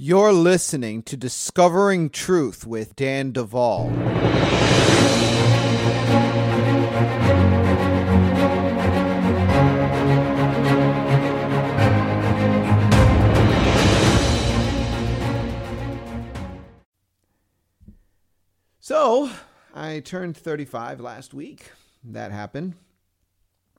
You're listening to Discovering Truth with Dan Duval. So, I turned 35 last week. That happened.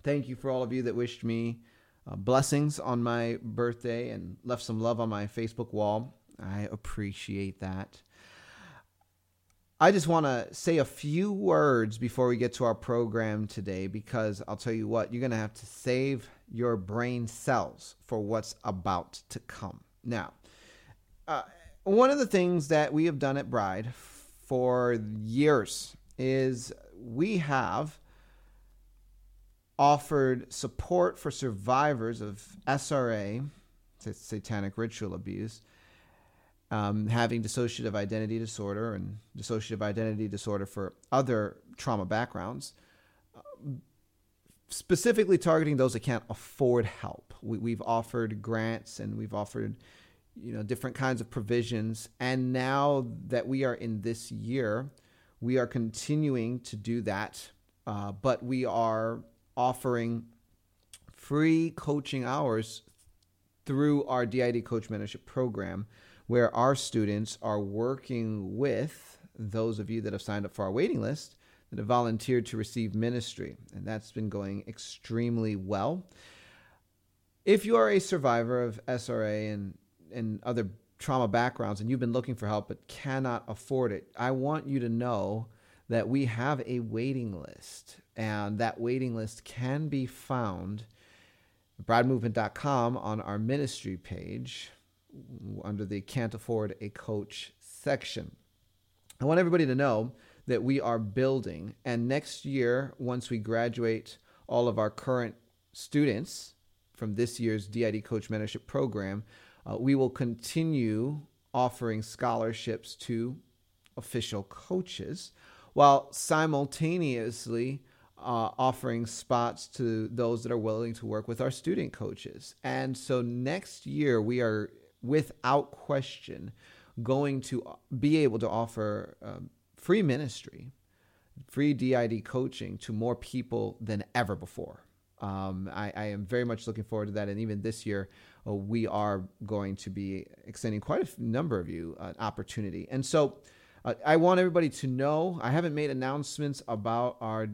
Thank you for all of you that wished me uh, blessings on my birthday and left some love on my Facebook wall. I appreciate that. I just want to say a few words before we get to our program today because I'll tell you what, you're going to have to save your brain cells for what's about to come. Now, uh, one of the things that we have done at Bride for years is we have offered support for survivors of SRA, satanic ritual abuse, um, having dissociative identity disorder and dissociative identity disorder for other trauma backgrounds, specifically targeting those that can't afford help. We, have offered grants and we've offered you know different kinds of provisions and now that we are in this year we are continuing to do that uh, but we are offering free coaching hours through our DID Coach Mentorship Program, where our students are working with those of you that have signed up for our waiting list that have volunteered to receive ministry. And that's been going extremely well. If you are a survivor of SRA and, and other trauma backgrounds and you've been looking for help but cannot afford it, I want you to know that we have a waiting list and that waiting list can be found at bridemovement.com on our ministry page under the Can't Afford a Coach section. I want everybody to know that we are building, and next year, once we graduate all of our current students from this year's DID Coach Mentorship Program, uh, we will continue offering scholarships to official coaches while simultaneously uh, offering spots to those that are willing to work with our student coaches. And so next year, we are without question going to be able to offer um, free ministry, free DID coaching to more people than ever before. Um, I, I, am very much looking forward to that. And even this year, uh, we are going to be extending quite a number of you an opportunity. And so uh, I want everybody to know I haven't made announcements about our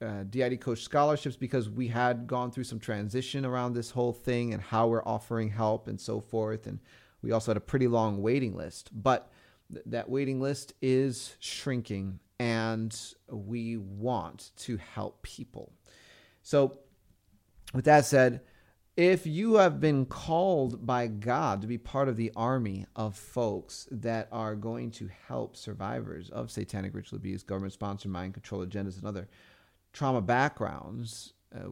uh, DID coach scholarships because we had gone through some transition around this whole thing and how we're offering help and so forth. And we also had a pretty long waiting list, but th- that waiting list is shrinking and we want to help people. So, with that said, if you have been called by God to be part of the army of folks that are going to help survivors of satanic ritual abuse, government sponsored mind control agendas, and other trauma backgrounds, uh,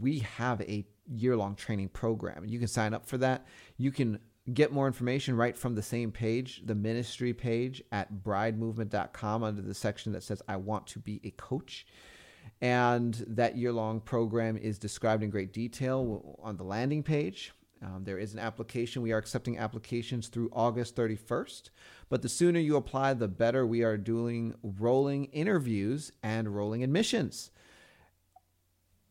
we have a year long training program. You can sign up for that. You can get more information right from the same page, the ministry page at bridemovement.com under the section that says, I want to be a coach. And that year long program is described in great detail on the landing page. Um, there is an application. We are accepting applications through August 31st. But the sooner you apply, the better. We are doing rolling interviews and rolling admissions.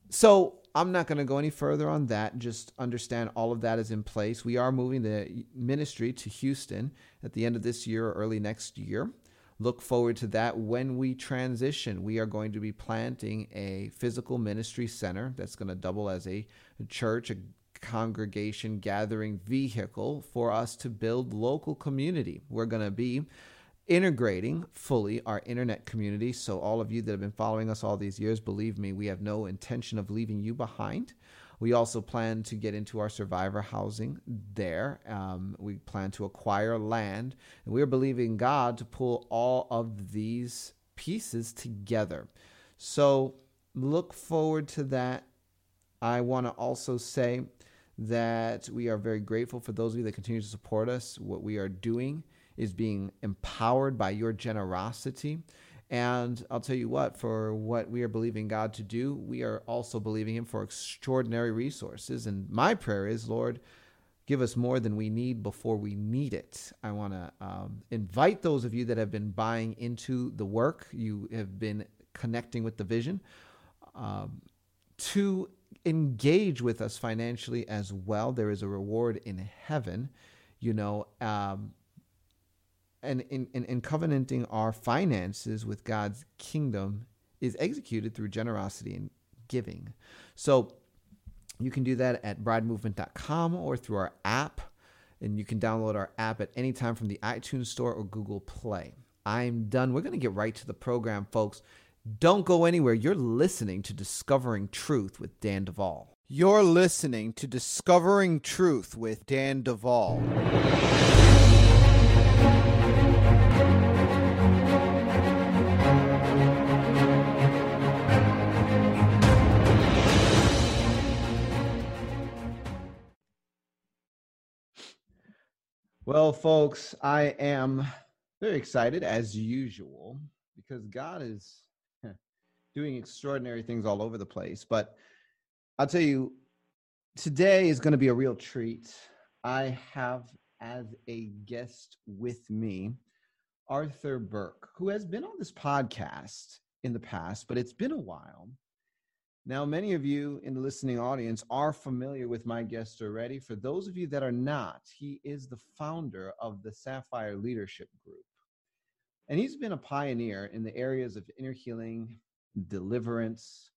So I'm not going to go any further on that. Just understand all of that is in place. We are moving the ministry to Houston at the end of this year or early next year. Look forward to that when we transition. We are going to be planting a physical ministry center that's going to double as a church, a congregation gathering vehicle for us to build local community. We're going to be integrating fully our internet community. So, all of you that have been following us all these years, believe me, we have no intention of leaving you behind. We also plan to get into our survivor housing there. Um, we plan to acquire land. And we're believing God to pull all of these pieces together. So, look forward to that. I want to also say that we are very grateful for those of you that continue to support us. What we are doing is being empowered by your generosity. And I'll tell you what, for what we are believing God to do, we are also believing Him for extraordinary resources. And my prayer is, Lord, give us more than we need before we need it. I want to um, invite those of you that have been buying into the work, you have been connecting with the vision, um, to engage with us financially as well. There is a reward in heaven, you know. Um, and in, in, in covenanting our finances with God's kingdom is executed through generosity and giving. So you can do that at bridemovement.com or through our app. And you can download our app at any time from the iTunes Store or Google Play. I'm done. We're going to get right to the program, folks. Don't go anywhere. You're listening to Discovering Truth with Dan Duval. You're listening to Discovering Truth with Dan Duval. Well, folks, I am very excited as usual because God is doing extraordinary things all over the place. But I'll tell you, today is going to be a real treat. I have as a guest with me Arthur Burk, who has been on this podcast in the past, but it's been a while. Now, many of you in the listening audience are familiar with my guest already. For those of you that are not, he is the founder of the Sapphire Leadership Group. And he's been a pioneer in the areas of inner healing, deliverance,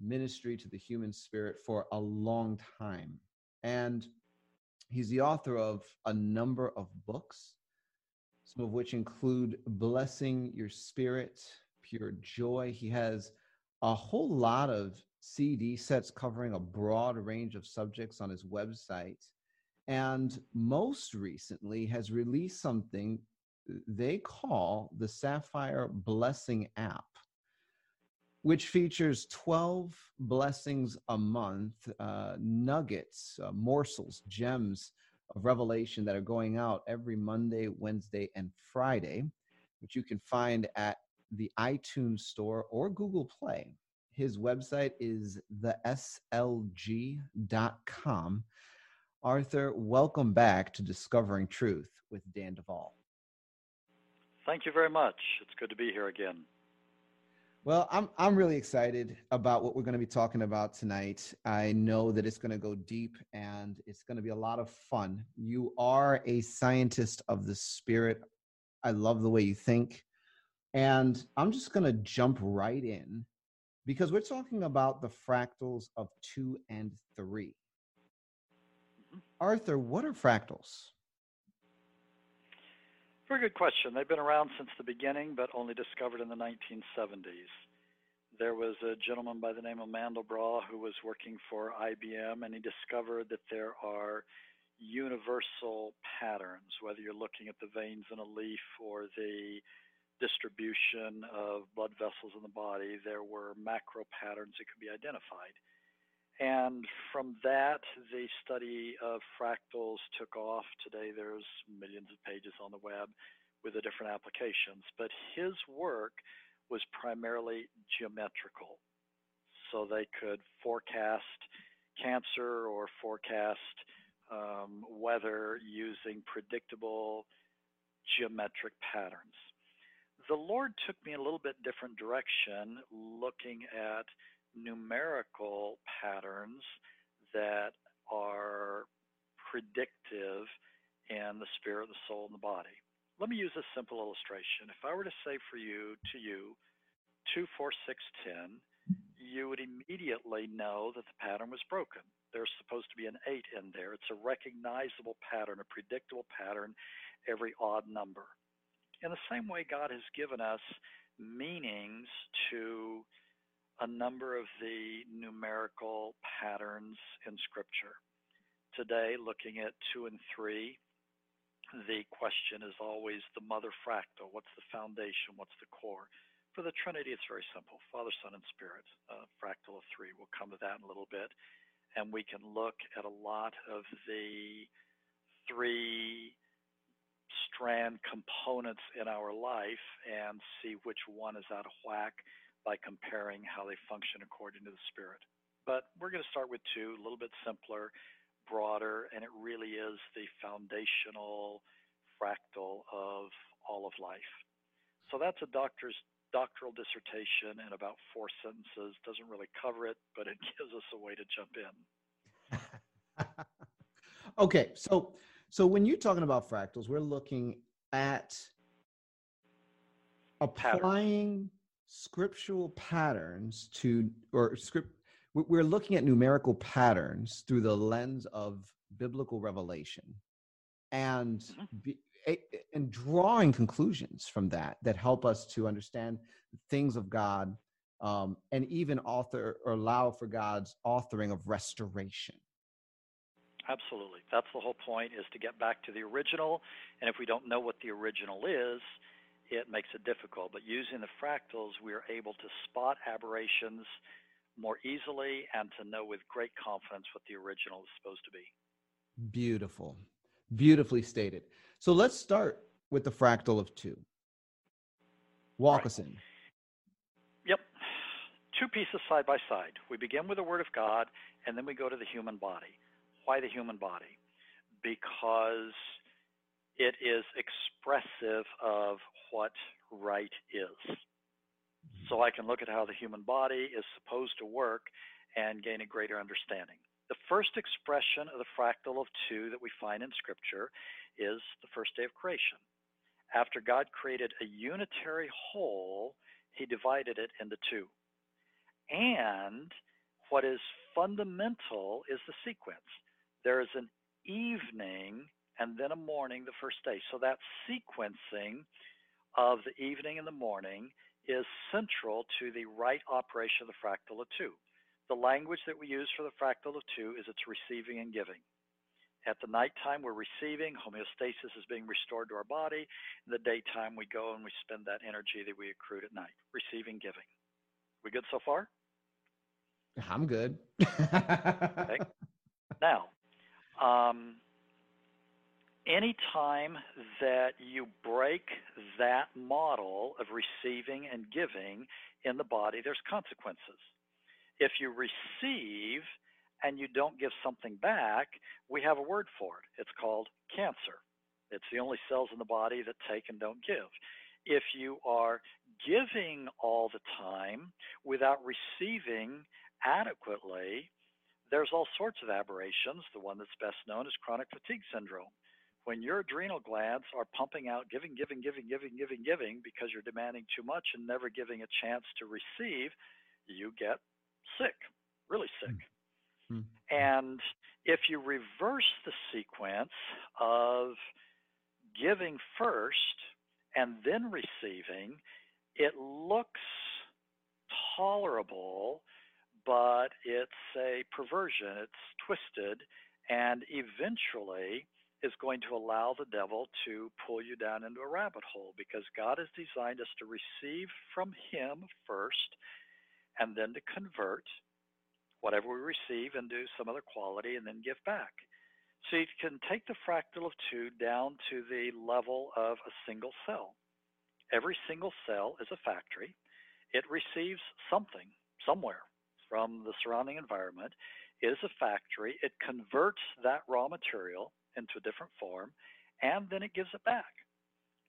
ministry to the human spirit for a long time. And he's the author of a number of books, some of which include Blessing Your Spirit, Pure Joy. He has a whole lot of CD sets covering a broad range of subjects on his website. And most recently has released something they call the Sapphire Blessing app, which features 12 blessings a month, uh, nuggets, uh, morsels, gems of revelation that are going out every Monday, Wednesday, and Friday, which you can find at the iTunes Store or Google Play. His website is theslg.com. Arthur, welcome back to Discovering Truth with Dan Duval. Thank you very much. It's good to be here again. Well, I'm I'm really excited about what we're going to be talking about tonight. I know that it's going to go deep and it's going to be a lot of fun. You are a scientist of the spirit. I love the way you think. And I'm just going to jump right in because we're talking about the fractals of two and 3 mm-hmm. Arthur, what are fractals? Very good question. They've been around since the beginning, but only discovered in the 1970s. There was a gentleman by the name of Mandelbrot who was working for IBM, and he discovered that there are universal patterns, whether you're looking at the veins in a leaf or the distribution of blood vessels in the body, there were macro patterns that could be identified. And from that, the study of fractals took off. Today, there's millions of pages on the web with the different applications. But his work was primarily geometrical. So they could forecast cancer or forecast um, weather using predictable geometric patterns the Lord took me a little bit different direction, looking at numerical patterns that are predictive in the spirit, the soul, and the body. Let me use a simple illustration. If I were to say for you, to you, 2, 4, 6, 10, you would immediately know that the pattern was broken. There's supposed to be an 8 in there. It's a recognizable pattern, a predictable pattern, every odd number. In the same way, God has given us meanings to a number of the numerical patterns in Scripture. Today, looking at two and three, the question is always the mother fractal. What's the foundation? What's the core? For the Trinity, it's very simple Father, Son, and Spirit. Fractal of three. We'll come to that in a little bit. And we can look at a lot of the three strand components in our life and see which one is out of whack by comparing how they function according to the Spirit. But we're going to start with two, a little bit simpler, broader, and it really is the foundational fractal of all of life. So that's a doctor's doctoral dissertation in about four sentences. Doesn't really cover it, but it gives us a way to jump in. okay, so so when you're talking about fractals, we're looking at applying. Scriptural patterns to or script we're looking at numerical patterns through the lens of biblical revelation and mm-hmm. be, and drawing conclusions from that that help us to understand things of God um, and even author or allow for God's authoring of restoration. Absolutely. That's the whole point is to get back to the original. And if we don't know what the original is, it makes it difficult. But using the fractals, we are able to spot aberrations more easily and to know with great confidence what the original is supposed to be. Beautiful. Beautifully stated. So let's start with the fractal of two. Walk right. us in. Yep. Two pieces side by side. We begin with the Word of God, and then we go to the human body. Why the human body? Because it is expressive of what right is. So I can look at how the human body is supposed to work and gain a greater understanding. The first expression of the fractal of two that we find in Scripture is the first day of creation. After God created a unitary whole, he divided it into two. And what is fundamental is the sequence. There is an evening and then a morning the first day. So that sequencing of the evening and the morning is central to the right operation of the fractal of two. The language that we use for the fractal of two is it's receiving and giving. At the nighttime, we're receiving, homeostasis is being restored to our body. In the daytime, we go and we spend that energy that we accrued at night, receiving, giving. We good so far? I'm good. okay. Now, um, anytime that you break that model of receiving and giving in the body, there's consequences. If you receive and you don't give something back, we have a word for it. It's called cancer. It's the only cells in the body that take and don't give. If you are giving all the time without receiving adequately, there's all sorts of aberrations. The one that's best known is chronic fatigue syndrome when your adrenal glands are pumping out giving, giving, giving, giving, giving, giving because you're demanding too much and never giving a chance to receive, you get sick, really sick. Mm-hmm. And if you reverse the sequence of giving first and then receiving, it looks tolerable, but it's a perversion, it's twisted, and eventually is going to allow the devil to pull you down into a rabbit hole because God has designed us to receive from Him first and then to convert whatever we receive into some other quality and then give back. So you can take the fractal of two down to the level of a single cell. Every single cell is a factory. It receives something somewhere from the surrounding environment. It is a factory. It converts that raw material into a different form, and then it gives it back.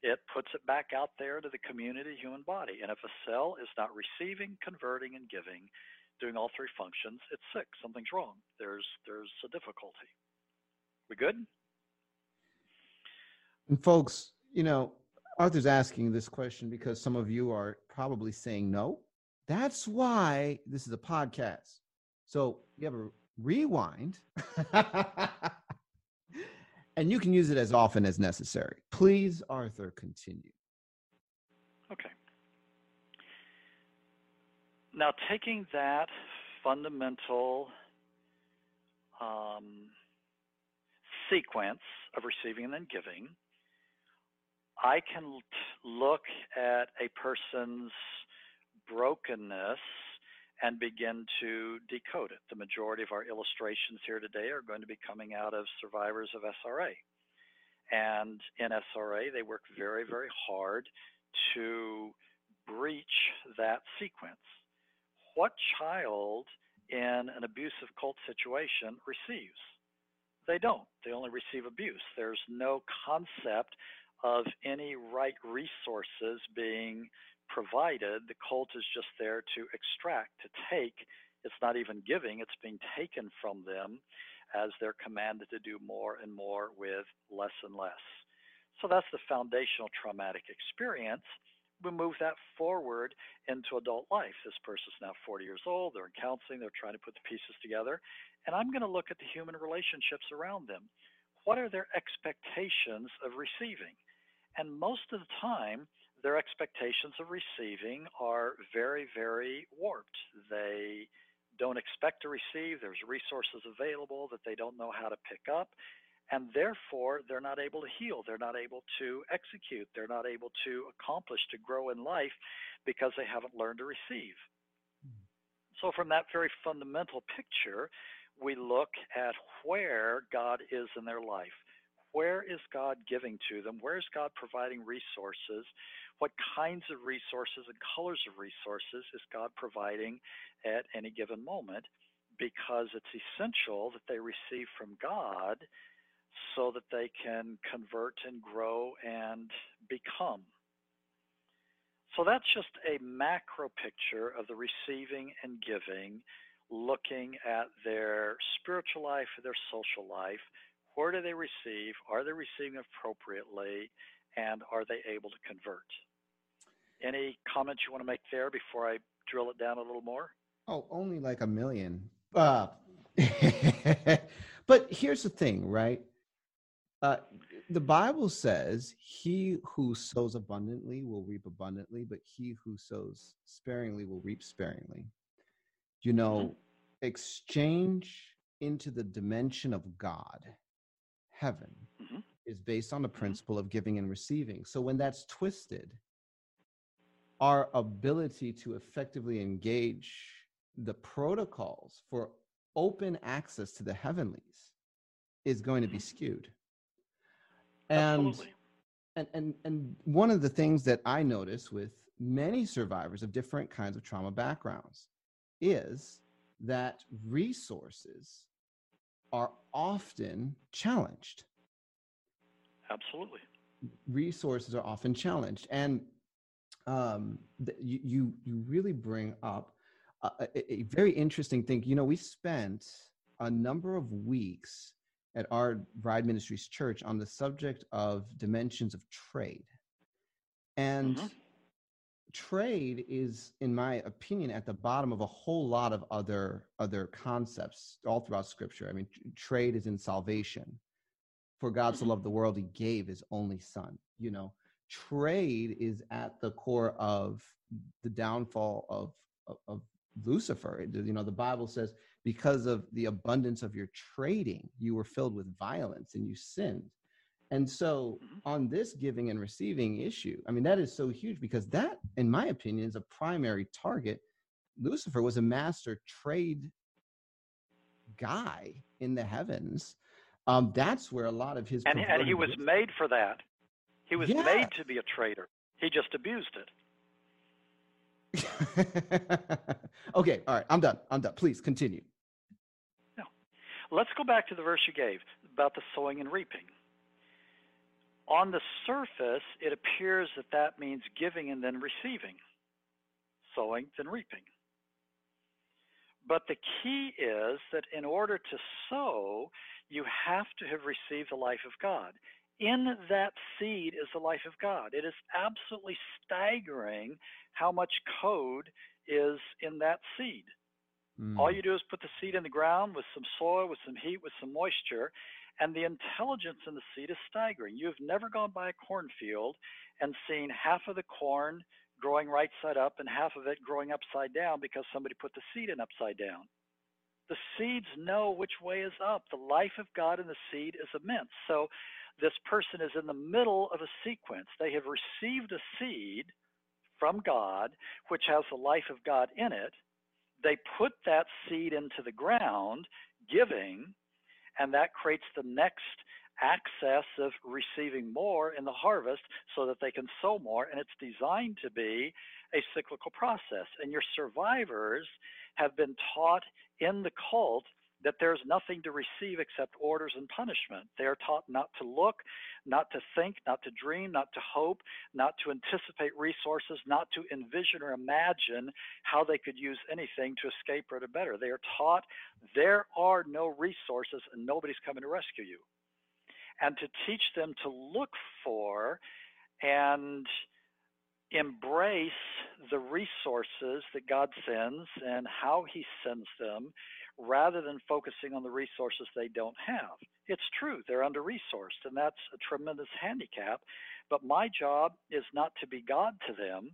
It puts it back out there to the community human body. And if a cell is not receiving, converting, and giving, doing all three functions, it's sick. Something's wrong. There's there's a difficulty. We good? And folks, you know, Arthur's asking this question because some of you are probably saying no. That's why this is a podcast. So you have a rewind and you can use it as often as necessary. Please, Arthur, continue. Okay. Now, taking that fundamental um, sequence of receiving and then giving, I can look at a person's brokenness and begin to decode it. The majority of our illustrations here today are going to be coming out of survivors of SRA. And in SRA, they work very, very hard to breach that sequence. What child in an abusive cult situation receives? They don't. They only receive abuse. There's no concept of any right resources being provided. The cult is just there to extract, to take. It's not even giving, it's being taken from them as they're commanded to do more and more with less and less. So that's the foundational traumatic experience. We move that forward into adult life. This person's now 40 years old, they're in counseling, they're trying to put the pieces together. And I'm going to look at the human relationships around them. What are their expectations of receiving? And most of the time, their expectations of receiving are very, very warped. They don't expect to receive, there's resources available that they don't know how to pick up, and therefore they're not able to heal, they're not able to execute, they're not able to accomplish, to grow in life because they haven't learned to receive. Hmm. So, from that very fundamental picture, we look at where God is in their life. Where is God giving to them? Where is God providing resources? What kinds of resources and colors of resources is God providing at any given moment? Because it's essential that they receive from God so that they can convert and grow and become. So that's just a macro picture of the receiving and giving, looking at their spiritual life, their social life, where do they receive? Are they receiving appropriately? And are they able to convert? Any comments you want to make there before I drill it down a little more? Oh, only like a million. Uh, but here's the thing, right? Uh, the Bible says, He who sows abundantly will reap abundantly, but he who sows sparingly will reap sparingly. You know, mm-hmm. exchange into the dimension of God heaven mm-hmm. is based on the mm-hmm. principle of giving and receiving. So when that's twisted, our ability to effectively engage the protocols for open access to the heavenlies is going to be mm-hmm. skewed. And, Absolutely. and and and one of the things that I notice with many survivors of different kinds of trauma backgrounds is that resources are often challenged. Absolutely. Resources are often challenged. And um, you, you, you really bring up a, a very interesting thing. You know, we spent a number of weeks at our Bride Ministries church on the subject of dimensions of trade. And mm-hmm trade is in my opinion at the bottom of a whole lot of other other concepts all throughout scripture i mean trade is in salvation for god to mm-hmm. love the world he gave his only son you know trade is at the core of the downfall of of, of lucifer you know the bible says because of the abundance of your trading you were filled with violence and you sinned and so, mm-hmm. on this giving and receiving issue, I mean, that is so huge because that, in my opinion, is a primary target. Lucifer was a master trade guy in the heavens. Um, that's where a lot of his and, and he was made for that. He was yeah. made to be a trader. He just abused it. okay, all right, I'm done. I'm done. Please continue. No. Let's go back to the verse you gave about the sowing and reaping on the surface, it appears that that means giving and then receiving, sowing, then reaping. But the key is that in order to sow, you have to have received the life of God. In that seed is the life of God. It is absolutely staggering how much code is in that seed. Mm. All you do is put the seed in the ground with some soil, with some heat, with some moisture, and the intelligence in the seed is staggering. You have never gone by a cornfield and seen half of the corn growing right side up and half of it growing upside down because somebody put the seed in upside down. The seeds know which way is up. The life of God in the seed is immense. So this person is in the middle of a sequence. They have received a seed from God which has the life of God in it. They put that seed into the ground, giving, and that creates the next access of receiving more in the harvest so that they can sow more and it's designed to be a cyclical process and your survivors have been taught in the cult that there's nothing to receive except orders and punishment. They are taught not to look, not to think, not to dream, not to hope, not to anticipate resources, not to envision or imagine how they could use anything to escape or to better. They are taught there are no resources and nobody's coming to rescue you. And to teach them to look for and embrace the resources that God sends and how He sends them rather than focusing on the resources they don't have. It's true, they're under resourced, and that's a tremendous handicap. But my job is not to be God to them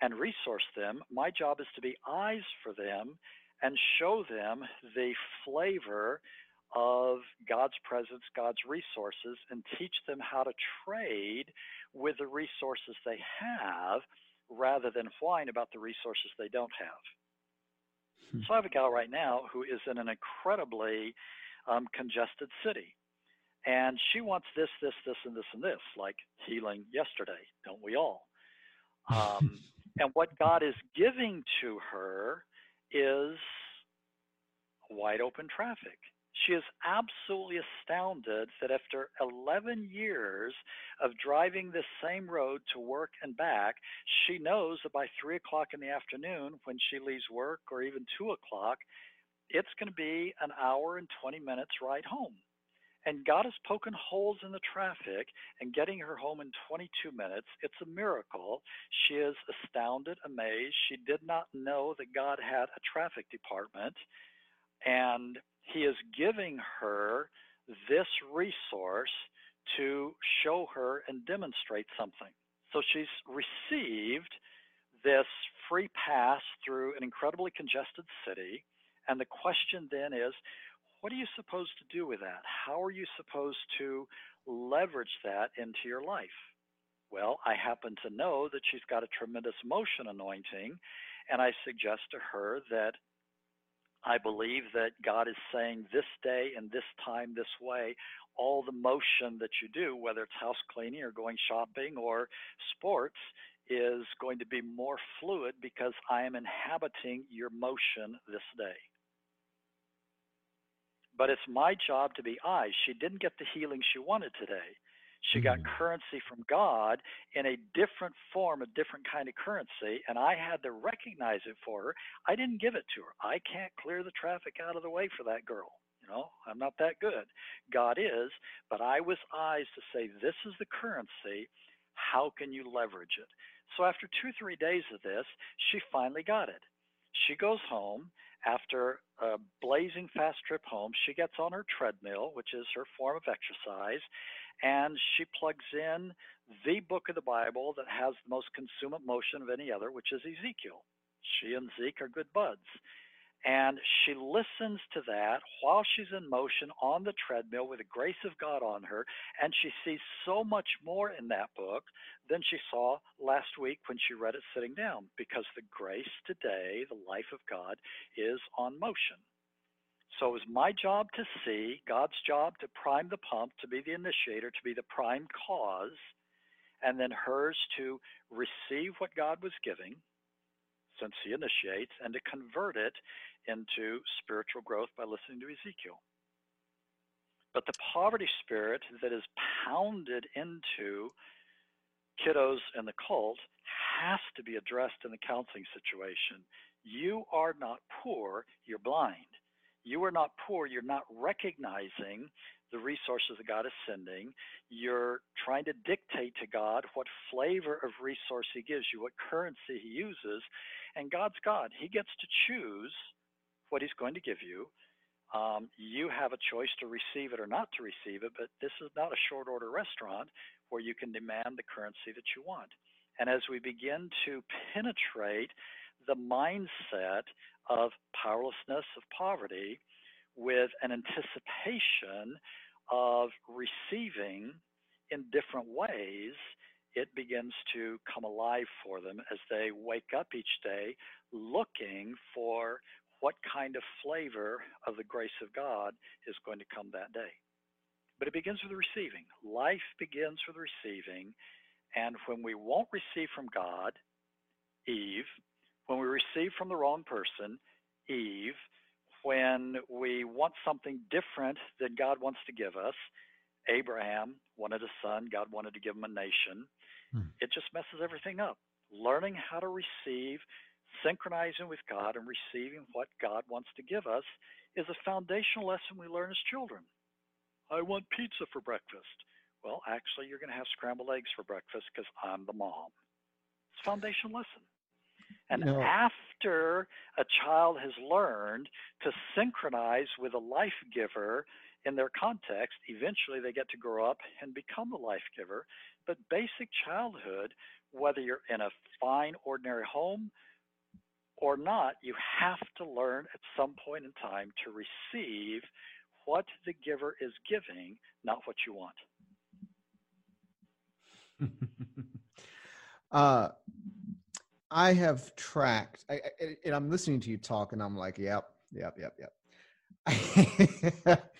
and resource them. My job is to be eyes for them and show them the flavor of God's presence, God's resources, and teach them how to trade with the resources they have rather than whine about the resources they don't have. Hmm. So I have a gal right now who is in an incredibly um, congested city. And she wants this, this, this, and this, and this, like healing yesterday, don't we all? Um, and what God is giving to her is wide open traffic. She is absolutely astounded that after 11 years of driving this same road to work and back, she knows that by 3 o'clock in the afternoon, when she leaves work, or even 2 o'clock, it's going to be an hour and 20 minutes ride home. And God is poking holes in the traffic and getting her home in 22 minutes. It's a miracle. She is astounded, amazed. She did not know that God had a traffic department. And he is giving her this resource to show her and demonstrate something. So she's received this free pass through an incredibly congested city. And the question then is, what are you supposed to do with that? How are you supposed to leverage that into your life? Well, I happen to know that she's got a tremendous motion anointing, and I suggest to her that I believe that God is saying this day and this time, this way, all the motion that you do, whether it's house cleaning or going shopping or sports, is going to be more fluid because I am inhabiting your motion this day. But it's my job to be I. She didn't get the healing she wanted today. She got mm-hmm. currency from God in a different form, a different kind of currency, and I had to recognize it for her. I didn't give it to her. I can't clear the traffic out of the way for that girl. You know, I'm not that good. God is, but I was eyes to say, this is the currency. How can you leverage it? So after two, three days of this, she finally got it. She goes home after a blazing fast trip home. She gets on her treadmill, which is her form of exercise, and she plugs in the book of the Bible that has the most consummate motion of any other, which is Ezekiel. She and Zeke are good buds. And she listens to that while she's in motion on the treadmill with the grace of God on her. And she sees so much more in that book than she saw last week when she read it sitting down, because the grace today, the life of God, is on motion. So it was my job to see, God's job to prime the pump, to be the initiator, to be the prime cause, and then hers to receive what God was giving, since He initiates, and to convert it into spiritual growth by listening to Ezekiel. But the poverty spirit that is pounded into kiddos in the cult has to be addressed in the counseling situation. You are not poor, you're blind. You are not poor. You're not recognizing the resources that God is sending. You're trying to dictate to God what flavor of resource He gives you, what currency He uses. And God's God. He gets to choose what He's going to give you. Um, you have a choice to receive it or not to receive it, but this is not a short order restaurant where you can demand the currency that you want. And as we begin to penetrate the mindset of powerlessness, of poverty, with an anticipation of receiving in different ways, it begins to come alive for them as they wake up each day looking for what kind of flavor of the grace of God is going to come that day. But it begins with receiving. Life begins with receiving. And when we won't receive from God, Eve, when we receive from the wrong person, Eve, when we want something different than God wants to give us. Abraham wanted a son, God wanted to give him a nation. Hmm. It just messes everything up. Learning how to receive, synchronizing with God, and receiving what God wants to give us is a foundational lesson we learn as children. I want pizza for breakfast. Well, actually, you're going to have scrambled eggs for breakfast because I'm the mom. It's a foundational lesson. And no. after a child has learned to synchronize with a life giver in their context, eventually they get to grow up and become a life giver. But basic childhood, whether you're in a fine, ordinary home or not, you have to learn at some point in time to receive what the giver is giving, not what you want. uh, I have tracked, I, I, and I'm listening to you talk, and I'm like, yep, yep, yep, yep.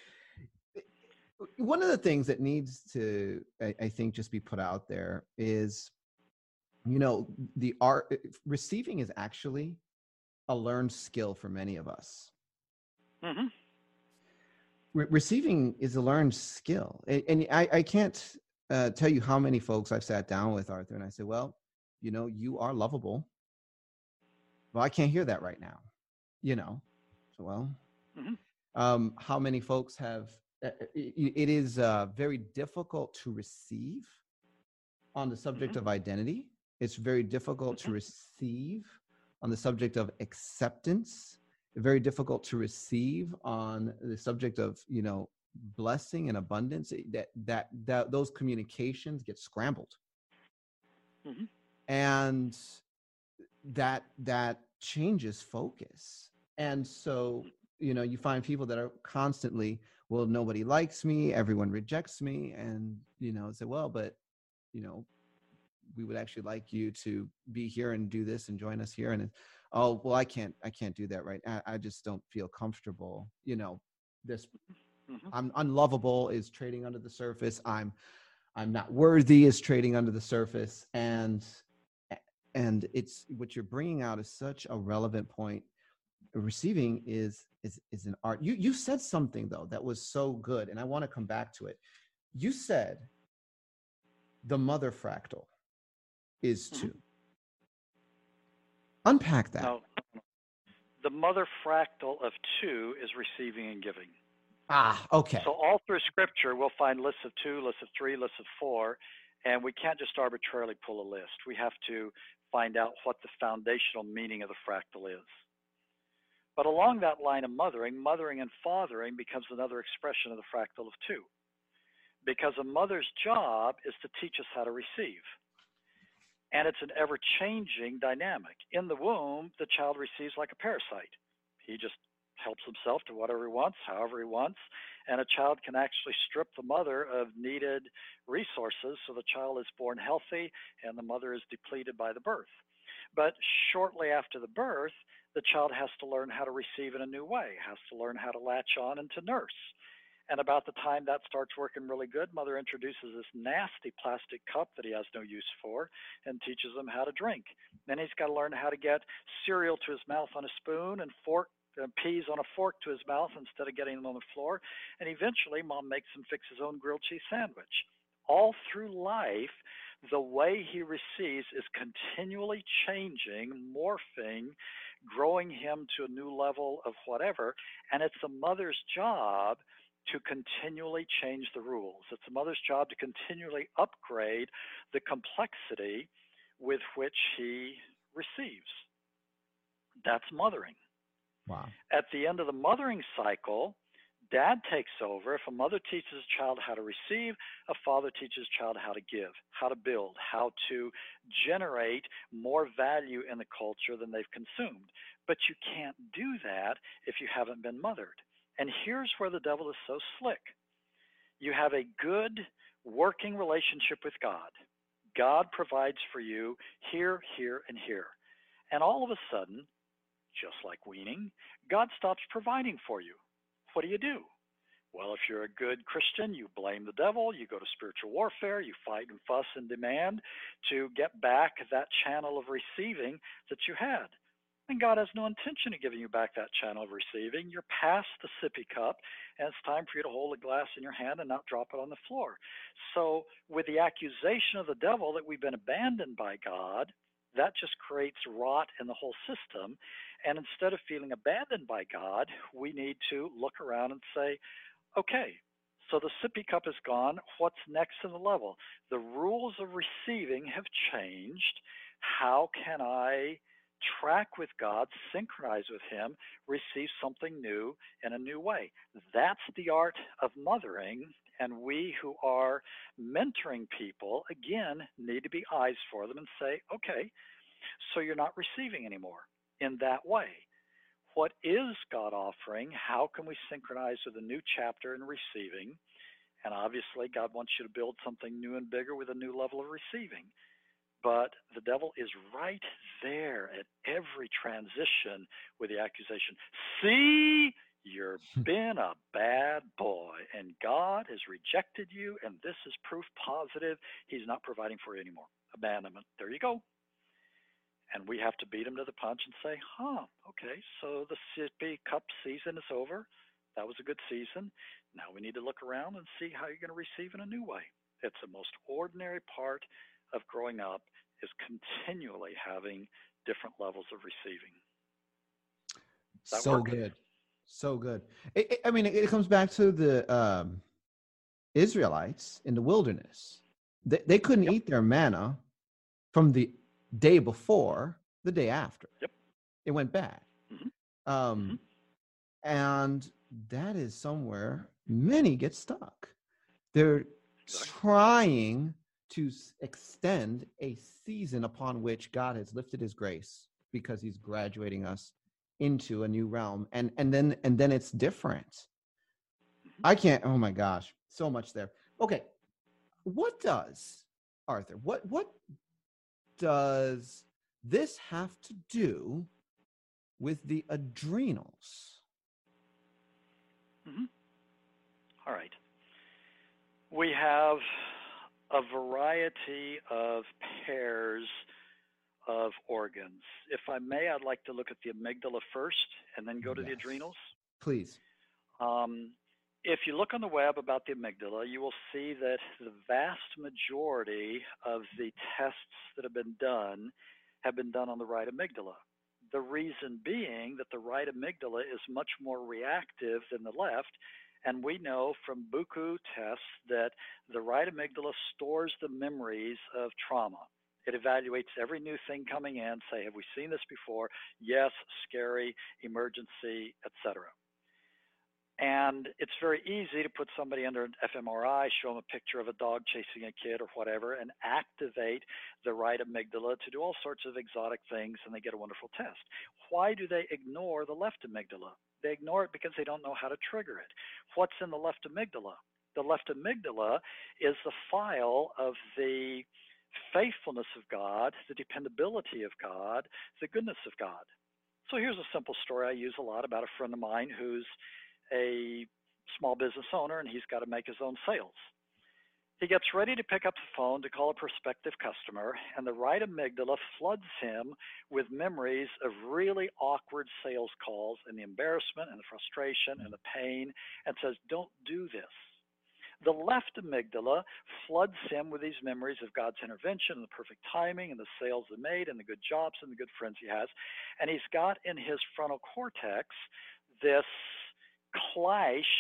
One of the things that needs to, I, I think, just be put out there is, you know, the art receiving is actually a learned skill for many of us. Mm-hmm. Re- receiving is a learned skill, and, and I, I can't uh, tell you how many folks I've sat down with Arthur, and I said, "Well, you know, you are lovable. Well, I can't hear that right now. You know, so well, mm-hmm. um, how many folks have? Uh, uh it is uh, very difficult to receive on the subject mm-hmm. of identity. It's very difficult mm-hmm. to receive on the subject of acceptance. Very difficult to receive on the subject of you know blessing and abundance. That that that those communications get scrambled. And that that changes focus. And so you know you find people that are constantly well nobody likes me everyone rejects me and you know say well but you know we would actually like you to be here and do this and join us here and oh well i can't i can't do that right i, I just don't feel comfortable you know this mm-hmm. i'm unlovable is trading under the surface. I'm i'm not worthy is trading under the surface and and it's what you're bringing out is such a relevant point. Receiving is is is an art. You you said something though that was so good and i want to come back to it. You said the mother fractal is mm-hmm. 2 unpack that. No, the mother fractal of two is receiving and giving. Ah okay. So all through scripture we'll find lists of two lists of three lists of four and we can't just arbitrarily pull a list. We have to find out what the foundational meaning of the fractal is. But along that line of mothering, mothering and fathering becomes another expression of the fractal of two. Because a mother's job is to teach us how to receive. And it's an ever changing dynamic. In the womb, the child receives like a parasite. He just helps himself to whatever he wants, however he wants, and a child can actually strip the mother of needed resources so the child is born healthy and the mother is depleted by the birth. But shortly after the birth, the child has to learn how to receive in a new way, has to learn how to latch on and to nurse. And about the time that starts working really good, mother introduces this nasty plastic cup that he has no use for and teaches him how to drink. Then he's got to learn how to get cereal to his mouth on a spoon and fork peas on a fork to his mouth instead of getting them on the floor. And eventually, mom makes him fix his own grilled cheese sandwich. All through life, the way he receives is continually changing, morphing, growing him to a new level of whatever. And it's a mother's job to continually change the rules. It's a mother's job to continually upgrade the complexity with which he receives. That's mothering. Wow. At the end of the mothering cycle, dad takes over. If a mother teaches a child how to receive, a father teaches a child how to give, how to build, how to generate more value in the culture than they've consumed. But you can't do that if you haven't been mothered. And here's where the devil is so slick you have a good working relationship with God. God provides for you here, here, and here. And all of a sudden, just like weaning, God stops providing for you. What do you do? Well, if you're a good Christian, you blame the devil, you go to spiritual warfare, you fight and fuss and demand to get back that channel of receiving that you had. And God has no intention of giving you back that channel of receiving. You're past the sippy cup, and it's time for you to hold a glass in your hand and not drop it on the floor. So, with the accusation of the devil that we've been abandoned by God, that just creates rot in the whole system. And instead of feeling abandoned by God, we need to look around and say, okay, so the sippy cup is gone. What's next in the level? The rules of receiving have changed. How can I track with God, synchronize with Him, receive something new in a new way. That's the art of mothering. And we who are mentoring people, again, need to be eyes for them and say, okay, so you're not receiving anymore in that way. What is God offering? How can we synchronize with a new chapter in receiving? And obviously, God wants you to build something new and bigger with a new level of receiving. But the devil is right there at every transition with the accusation. See, you've hmm. been a bad boy, and God has rejected you, and this is proof positive He's not providing for you anymore. Abandonment. There you go. And we have to beat him to the punch and say, huh, okay, so the sippy cup season is over. That was a good season. Now we need to look around and see how you're going to receive in a new way. It's the most ordinary part of growing up is continually having different levels of receiving. So work? good. So good. It, it, I mean, it, it, comes back to the um, Israelites in the wilderness. They, they couldn't yep. eat their manna from the day before the day after. Yep. It went bad. Mm-hmm. Um, mm-hmm. And that is somewhere many get stuck. They're exactly. trying to extend a season upon which God has lifted his grace because he's graduating us into a new realm and and then and then it's different mm-hmm. i can't oh my gosh so much there okay what does arthur what what does this have to do with the adrenals mm-hmm. All right we have a variety of pairs of organs. If I may, I'd like to look at the amygdala first and then go to yes. the adrenals. Please. Um, if you look on the web about the amygdala, you will see that the vast majority of the tests that have been done have been done on the right amygdala. The reason being that the right amygdala is much more reactive than the left, and we know from buku tests that the right amygdala stores the memories of trauma. It evaluates every new thing coming in, say, have we seen this before? Yes, scary, emergency, etc. And it's very easy to put somebody under an fMRI, show them a picture of a dog chasing a kid or whatever, and activate the right amygdala to do all sorts of exotic things, and they get a wonderful test. Why do they ignore the left amygdala? They ignore it because they don't know how to trigger it. What's in the left amygdala? The left amygdala is the file of the faithfulness of God, the dependability of God, the goodness of God. So here's a simple story I use a lot about a friend of mine who's a small business owner and he's got to make his own sales. He gets ready to pick up the phone to call a prospective customer, and the right amygdala floods him with memories of really awkward sales calls and the embarrassment and the frustration and the pain and says, Don't do this. The left amygdala floods him with these memories of God's intervention and the perfect timing and the sales he made and the good jobs and the good friends he has. And he's got in his frontal cortex this clash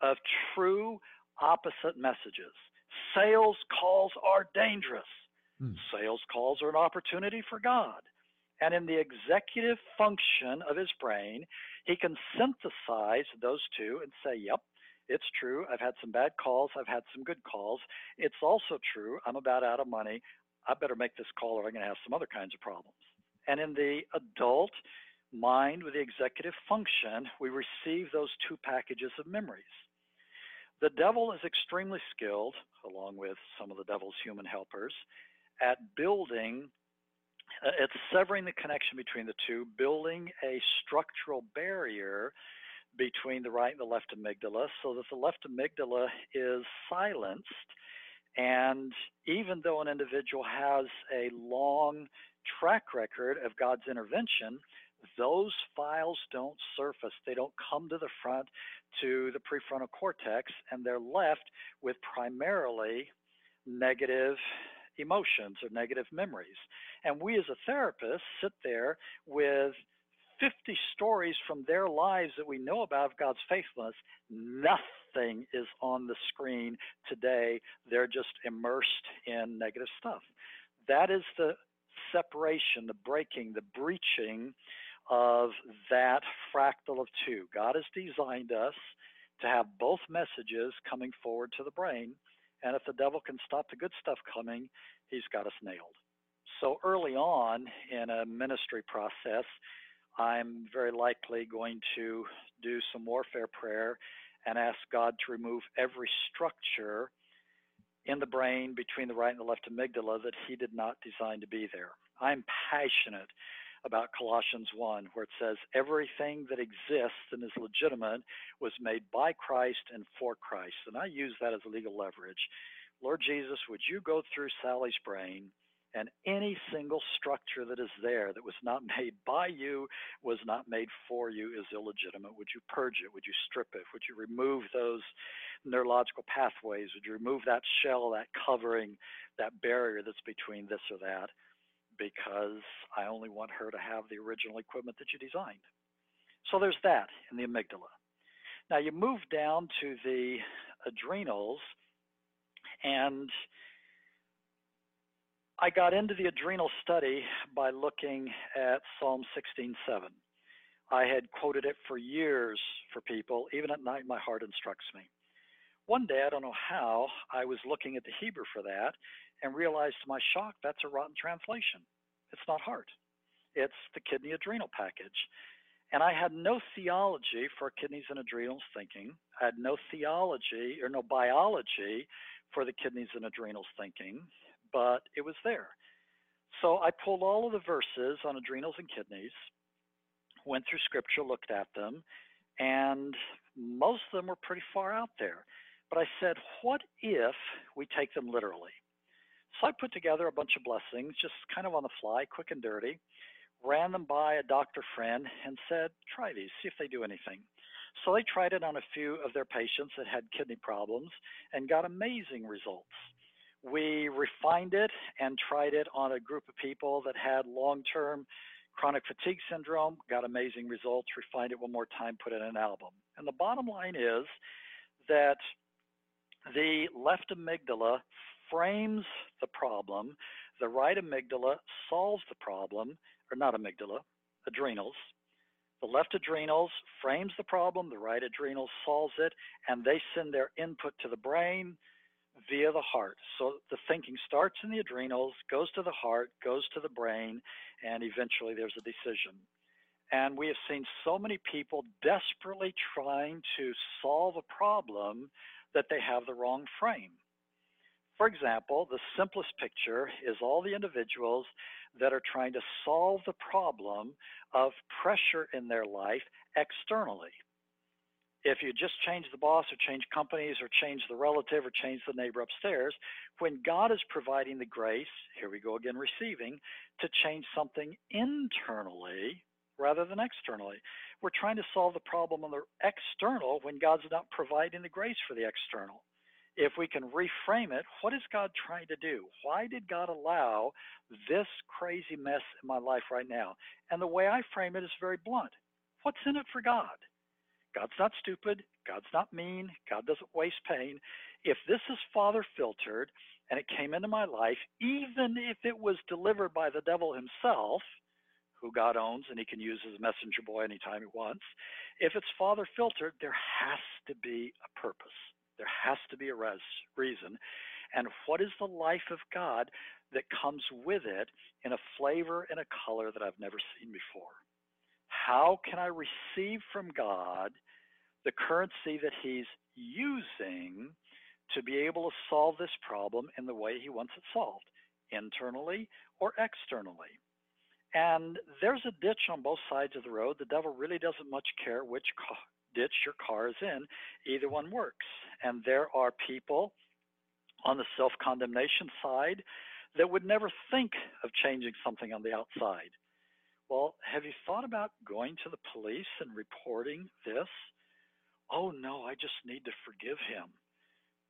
of true opposite messages. Sales calls are dangerous. Hmm. Sales calls are an opportunity for God. And in the executive function of his brain, he can synthesize those two and say, yep, it's true. I've had some bad calls. I've had some good calls. It's also true. I'm about out of money. I better make this call or I'm going to have some other kinds of problems. And in the adult mind with the executive function, we receive those two packages of memories. The devil is extremely skilled, along with some of the devil's human helpers, at building, uh, at severing the connection between the two, building a structural barrier between the right and the left amygdala so that the left amygdala is silenced. And even though an individual has a long track record of God's intervention, those files don't surface. They don't come to the front to the prefrontal cortex, and they're left with primarily negative emotions or negative memories. And we as a therapist sit there with 50 stories from their lives that we know about of God's faithfulness. Nothing is on the screen today. They're just immersed in negative stuff. That is the separation, the breaking, the breaching of that fractal of two. God has designed us to have both messages coming forward to the brain. And if the devil can stop the good stuff coming, he's got us nailed. So early on in a ministry process, I'm very likely going to do some warfare prayer and ask God to remove every structure in the brain between the right and the left amygdala that He did not design to be there. I'm passionate about Colossians 1, where it says, Everything that exists and is legitimate was made by Christ and for Christ. And I use that as a legal leverage. Lord Jesus, would you go through Sally's brain and any single structure that is there that was not made by you, was not made for you, is illegitimate. Would you purge it? Would you strip it? Would you remove those neurological pathways? Would you remove that shell, that covering, that barrier that's between this or that? Because I only want her to have the original equipment that you designed. So there's that in the amygdala. Now you move down to the adrenals, and I got into the adrenal study by looking at Psalm 16:7. I had quoted it for years for people. Even at night, my heart instructs me. One day, I don't know how, I was looking at the Hebrew for that and realized to my shock that's a rotten translation. It's not heart, it's the kidney adrenal package. And I had no theology for kidneys and adrenals thinking. I had no theology or no biology for the kidneys and adrenals thinking but it was there. So I pulled all of the verses on adrenals and kidneys, went through scripture, looked at them, and most of them were pretty far out there. But I said, what if we take them literally? So I put together a bunch of blessings, just kind of on the fly, quick and dirty, ran them by a doctor friend, and said, try these, see if they do anything. So they tried it on a few of their patients that had kidney problems and got amazing results. We refined it and tried it on a group of people that had long term chronic fatigue syndrome, got amazing results, refined it one more time, put in an album. And the bottom line is that the left amygdala frames the problem, the right amygdala solves the problem, or not amygdala, adrenals. The left adrenals frames the problem, the right adrenals solves it, and they send their input to the brain via the heart. So the thinking starts in the adrenals, goes to the heart, goes to the brain, and eventually there's a decision. And we have seen so many people desperately trying to solve a problem that they have the wrong frame. For example, the simplest picture is all the individuals that are trying to solve the problem of pressure in their life externally if you just change the boss or change companies or change the relative or change the neighbor upstairs, when God is providing the grace, here we go again, receiving, to change something internally rather than externally. We're trying to solve the problem on the external when God's not providing the grace for the external. If we can reframe it, what is God trying to do? Why did God allow this crazy mess in my life right now? And the way I frame it is very blunt. What's in it for God? God's not stupid. God's not mean. God doesn't waste pain. If this is Father filtered and it came into my life, even if it was delivered by the devil himself, who God owns and he can use as a messenger boy anytime he wants, if it's Father filtered, there has to be a purpose. There has to be a res- reason. And what is the life of God that comes with it in a flavor and a color that I've never seen before? How can I receive from God the currency that He's using to be able to solve this problem in the way He wants it solved, internally or externally? And there's a ditch on both sides of the road. The devil really doesn't much care which ditch your car is in, either one works. And there are people on the self condemnation side that would never think of changing something on the outside Well, have you thought about going to the police and reporting this? Oh, no, I just need to forgive him.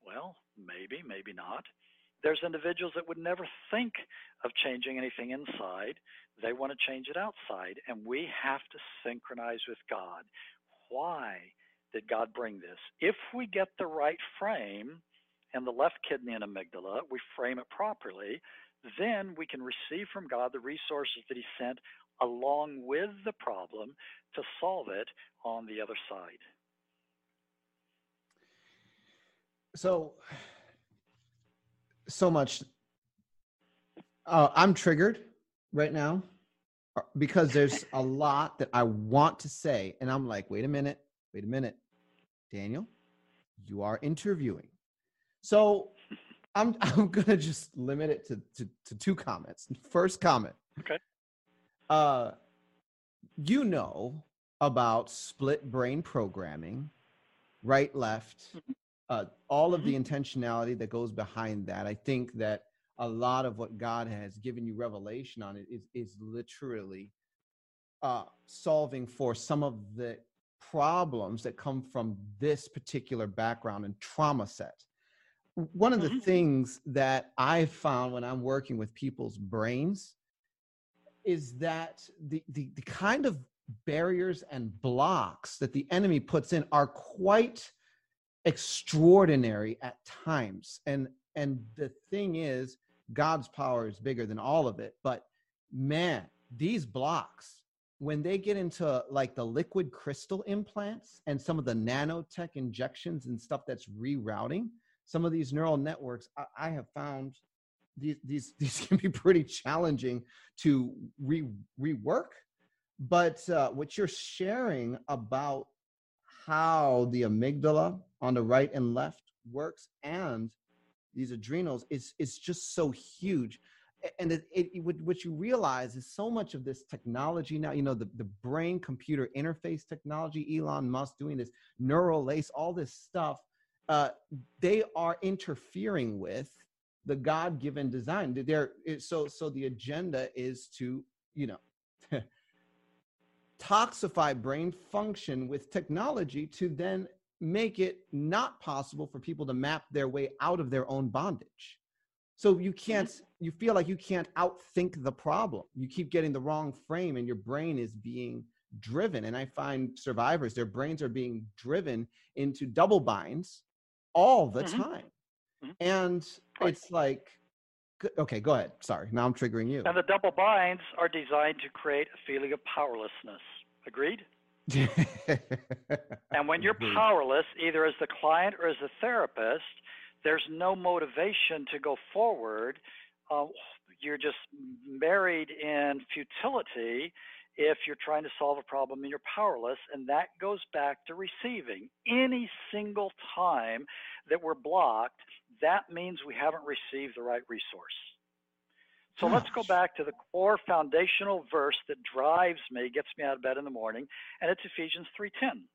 Well, maybe, maybe not. There's individuals that would never think of changing anything inside. They want to change it outside, and we have to synchronize with God. Why did God bring this? If we get the right frame and the left kidney and amygdala, we frame it properly, then we can receive from God the resources that He sent along with the problem to solve it on the other side. So, so much. Uh, I'm triggered right now because there's a lot that I want to say, and I'm like, wait a minute, wait a minute, Daniel, you are interviewing. So I'm I'm gonna just limit it to, to, to two comments. First comment. Okay. Uh, you know about split brain programming, right, left, mm-hmm. uh, all of the mm-hmm. intentionality that goes behind that. I think that a lot of what God has given you revelation on it is is literally uh, solving for some of the problems that come from this particular background and trauma set one of the mm-hmm. things that I've found when I'm working with people's brains is that the, the, the kind of barriers and blocks that the enemy puts in are quite extraordinary at times. And and the thing is, God's power is bigger than all of it. But man, these blocks, when they get into like the liquid crystal implants and some of the nanotech injections and stuff that's rerouting, some of these neural networks I, I have found these, these these can be pretty challenging to re, rework but uh, what you're sharing about how the amygdala on the right and left works and these adrenals is is just so huge. And it, it, what you realize is so much of this technology now you know the, the brain computer interface technology elon musk doing this neural lace all this stuff uh, they are interfering with the god-given design. They're so so the agenda is to you know toxify brain function with technology to then make it not possible for people to map their way out of their own bondage so you can't you feel like you can't outthink the problem you keep getting the wrong frame and your brain is being driven and i find survivors their brains are being driven into double binds all the mm-hmm. time. Mm-hmm. And it's like, okay, go ahead. Sorry, now I'm triggering you. And the double binds are designed to create a feeling of powerlessness. Agreed? and when you're powerless, either as the client or as the therapist, there's no motivation to go forward. Uh, you're just buried in futility if you're trying to solve a problem and you're powerless. And that goes back to receiving. Any single time that we're blocked, that means we haven't received the right resource. So Gosh. let's go back to the core foundational verse that drives me, gets me out of bed in the morning, and it's Ephesians 3:10.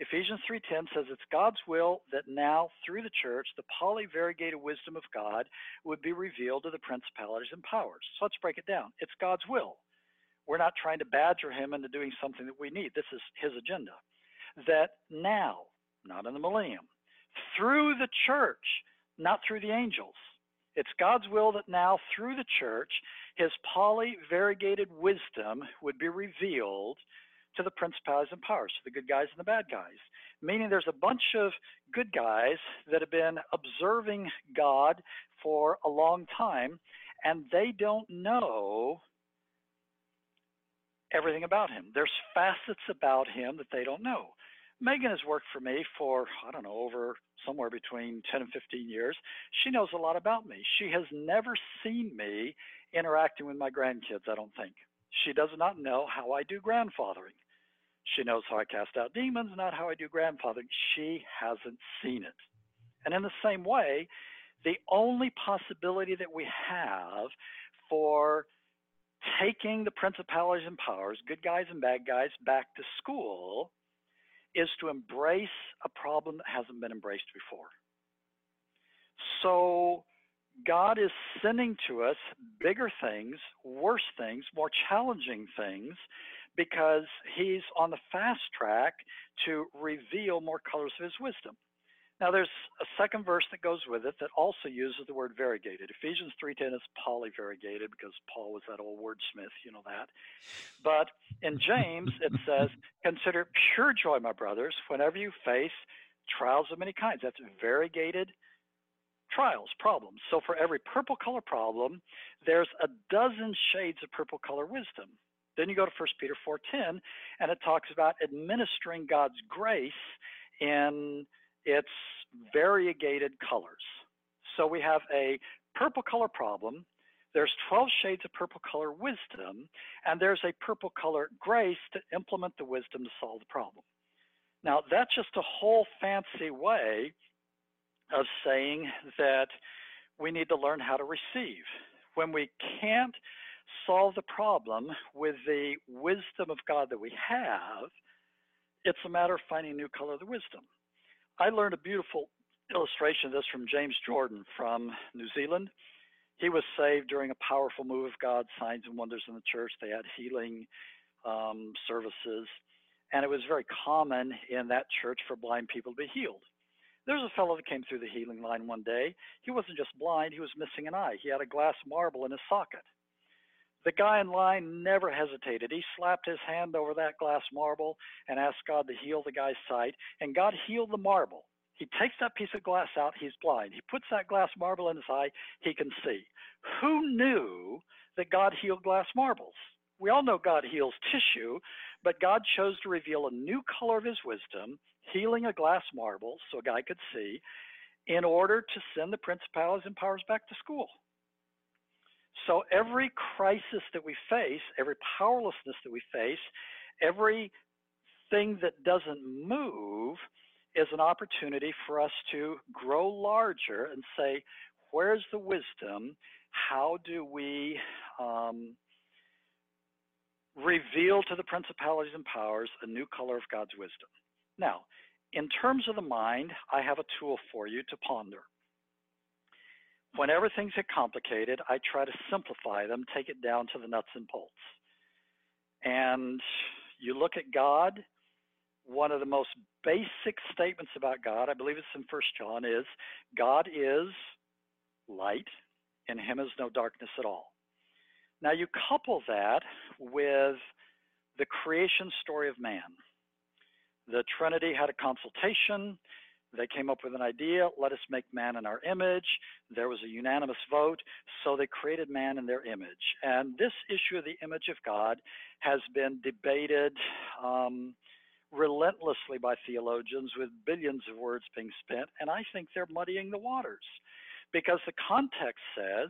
Ephesians 3:10 says it's God's will that now through the church the polyvariegated wisdom of God would be revealed to the principalities and powers. So let's break it down. It's God's will. We're not trying to badger him into doing something that we need. This is his agenda. That now, not in the millennium, through the church, not through the angels, it's God's will that now through the church, his polyvariegated wisdom would be revealed to the principalities and powers, to the good guys and the bad guys. Meaning there's a bunch of good guys that have been observing God for a long time, and they don't know everything about him. There's facets about him that they don't know. Megan has worked for me for, I don't know, over somewhere between 10 and 15 years. She knows a lot about me. She has never seen me interacting with my grandkids, I don't think. She does not know how I do grandfathering. She knows how I cast out demons, not how I do grandfathering. She hasn't seen it. And in the same way, the only possibility that we have for taking the principalities and powers, good guys and bad guys, back to school is to embrace a problem that hasn't been embraced before. So God is sending to us bigger things, worse things, more challenging things, because He's on the fast track to reveal more colors of His wisdom. Now, there's a second verse that goes with it that also uses the word variegated. Ephesians 3.10 is polyvariegated because Paul was that old wordsmith, you know that. But in James, it says, Consider pure joy, my brothers, whenever you face trials of many kinds. That's variegated trials, problems. So for every purple color problem, there's a dozen shades of purple color wisdom. Then you go to 1 Peter 4:10 and it talks about administering God's grace in its variegated colors. So we have a purple color problem, there's 12 shades of purple color wisdom, and there's a purple color grace to implement the wisdom to solve the problem. Now, that's just a whole fancy way of saying that we need to learn how to receive. When we can't solve the problem with the wisdom of God that we have, it's a matter of finding new color of the wisdom. I learned a beautiful illustration of this from James Jordan from New Zealand. He was saved during a powerful move of God, signs and wonders in the church. They had healing um, services, and it was very common in that church for blind people to be healed. There's a fellow that came through the healing line one day. He wasn't just blind, he was missing an eye. He had a glass marble in his socket. The guy in line never hesitated. He slapped his hand over that glass marble and asked God to heal the guy's sight, and God healed the marble. He takes that piece of glass out, he's blind. He puts that glass marble in his eye, he can see. Who knew that God healed glass marbles? We all know God heals tissue, but God chose to reveal a new color of his wisdom, healing a glass marble so a guy could see, in order to send the principalities and powers back to school. So every crisis that we face, every powerlessness that we face, every thing that doesn't move is an opportunity for us to grow larger and say, where's the wisdom? How do we um, reveal to the principalities and powers a new color of God's wisdom? Now, in terms of the mind, I have a tool for you to ponder. Whenever things get complicated, I try to simplify them, take it down to the nuts and bolts. And you look at God, one of the most basic statements about God, I believe it's in First John, is God is light, in him is no darkness at all. Now you couple that with the creation story of man. The Trinity had a consultation. They came up with an idea let us make man in our image. There was a unanimous vote, so they created man in their image. And this issue of the image of God has been debated um, relentlessly by theologians with billions of words being spent, and I think they're muddying the waters because the context says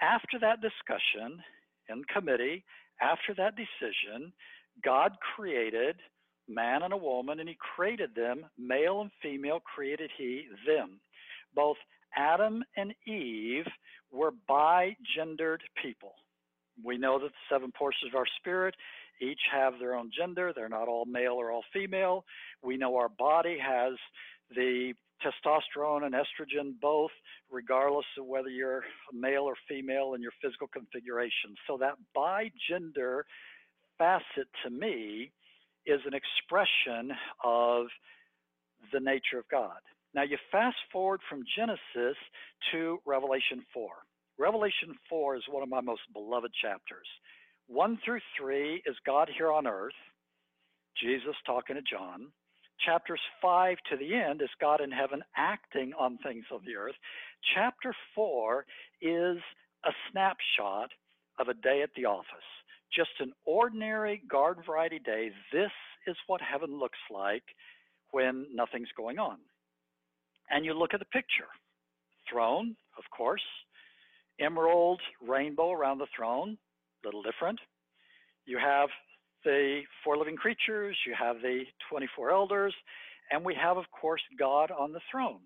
after that discussion in committee, after that decision, God created man and a woman, and he created them, male and female created he them. Both Adam and Eve were bi-gendered people. We know that the seven portions of our spirit each have their own gender. They're not all male or all female. We know our body has the testosterone and estrogen both, regardless of whether you're male or female in your physical configuration. So that bi-gender facet to me is an expression of the nature of God. Now you fast forward from Genesis to Revelation 4. Revelation 4 is one of my most beloved chapters. 1 through 3 is God here on earth, Jesus talking to John. Chapters 5 to the end is God in heaven acting on things of the earth. Chapter 4 is a snapshot of a day at the office just an ordinary garden variety day, this is what heaven looks like when nothing's going on. And you look at the picture throne, of course, emerald rainbow around the throne, a little different. You have the four living creatures, you have the 24 elders, and we have, of course, God on the throne.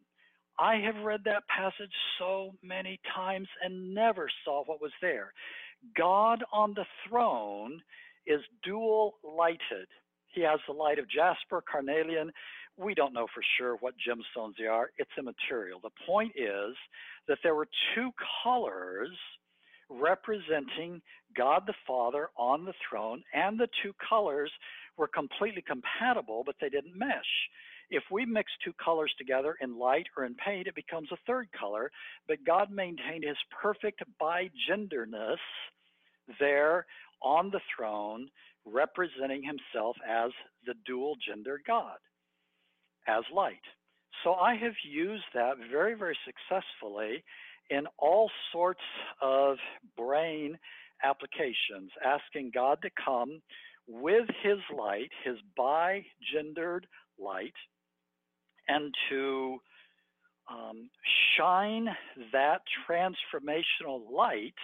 I have read that passage so many times and never saw what was there. God on the throne is dual lighted. He has the light of jasper, carnelian, we don't know for sure what gemstones they are. It's immaterial. The point is that there were two colors representing God the Father on the throne, and the two colors were completely compatible, but they didn't mesh. If we mix two colors together in light or in paint, it becomes a third color, but God maintained his perfect bigenderness there on the throne, representing himself as the dual gender God, as light. So I have used that very, very successfully in all sorts of brain applications, asking God to come with his light, his bi-gendered light, and to um, shine that transformational light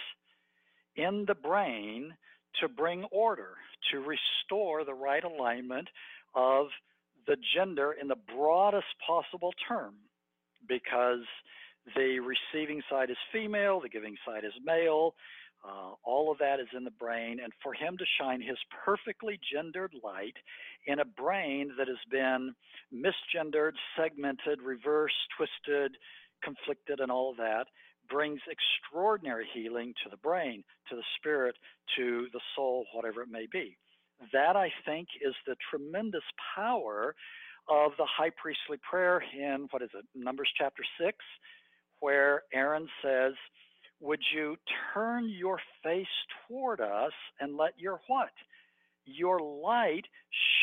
in the brain to bring order, to restore the right alignment of the gender in the broadest possible term. Because the receiving side is female, the giving side is male. Uh, all of that is in the brain, and for him to shine his perfectly gendered light in a brain that has been misgendered, segmented, reversed, twisted, conflicted, and all of that brings extraordinary healing to the brain, to the spirit, to the soul, whatever it may be. That, I think, is the tremendous power of the high priestly prayer in, what is it, Numbers chapter 6, where Aaron says, Would you turn your face toward us and let your what? Your light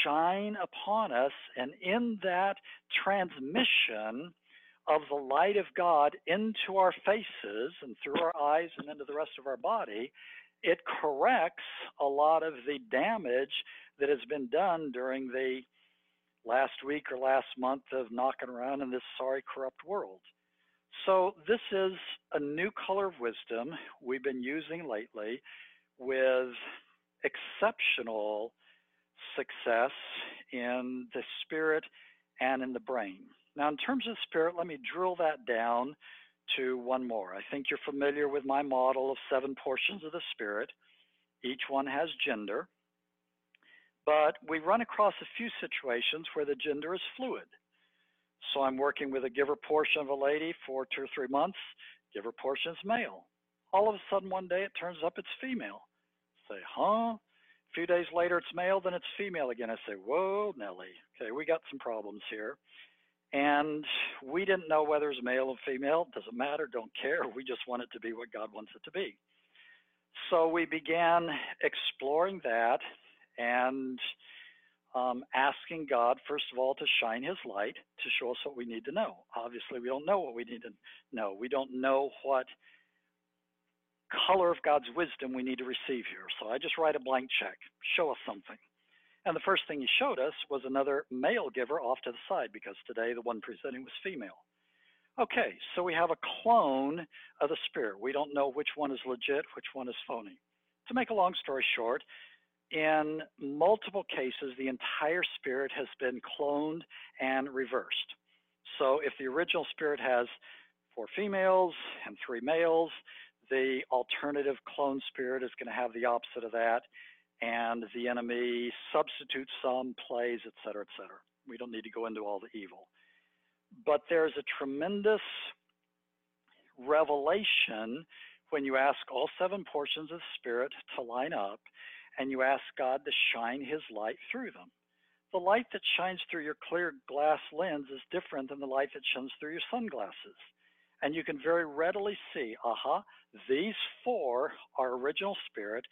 shine upon us, and in that transmission of the light of God into our faces and through our eyes and into the rest of our body, it corrects a lot of the damage that has been done during the last week or last month of knocking around in this sorry, corrupt world. So, this is a new color of wisdom we've been using lately with exceptional success in the spirit and in the brain. Now, in terms of spirit, let me drill that down to one more. I think you're familiar with my model of seven portions of the spirit. Each one has gender. But we run across a few situations where the gender is fluid. So I'm working with a giver portion of a lady for two or three months. Giver portion is male. All of a sudden, one day it turns up it's female. Say, huh? A few days later, it's male, then it's female again. I say, whoa, Nellie. Okay, we got some problems here. And we didn't know whether it was male or female. Doesn't matter, don't care. We just want it to be what God wants it to be. So we began exploring that and um, asking God, first of all, to shine His light to show us what we need to know. Obviously, we don't know what we need to know. We don't know what color of God's wisdom we need to receive here. So I just write a blank check. Show us something. And the first thing he showed us was another male giver off to the side because today the one presenting was female. Okay, so we have a clone of the spirit. We don't know which one is legit, which one is phony. To make a long story short, in multiple cases, the entire spirit has been cloned and reversed. So if the original spirit has four females and three males, the alternative clone spirit is going to have the opposite of that and the enemy substitutes some, plays, etc., etc. We don't need to go into all the evil. But there's a tremendous revelation when you ask all seven portions of Spirit to line up and you ask God to shine His light through them. The light that shines through your clear glass lens is different than the light that shines through your sunglasses. And you can very readily see, aha, uh-huh, these four are original spirit.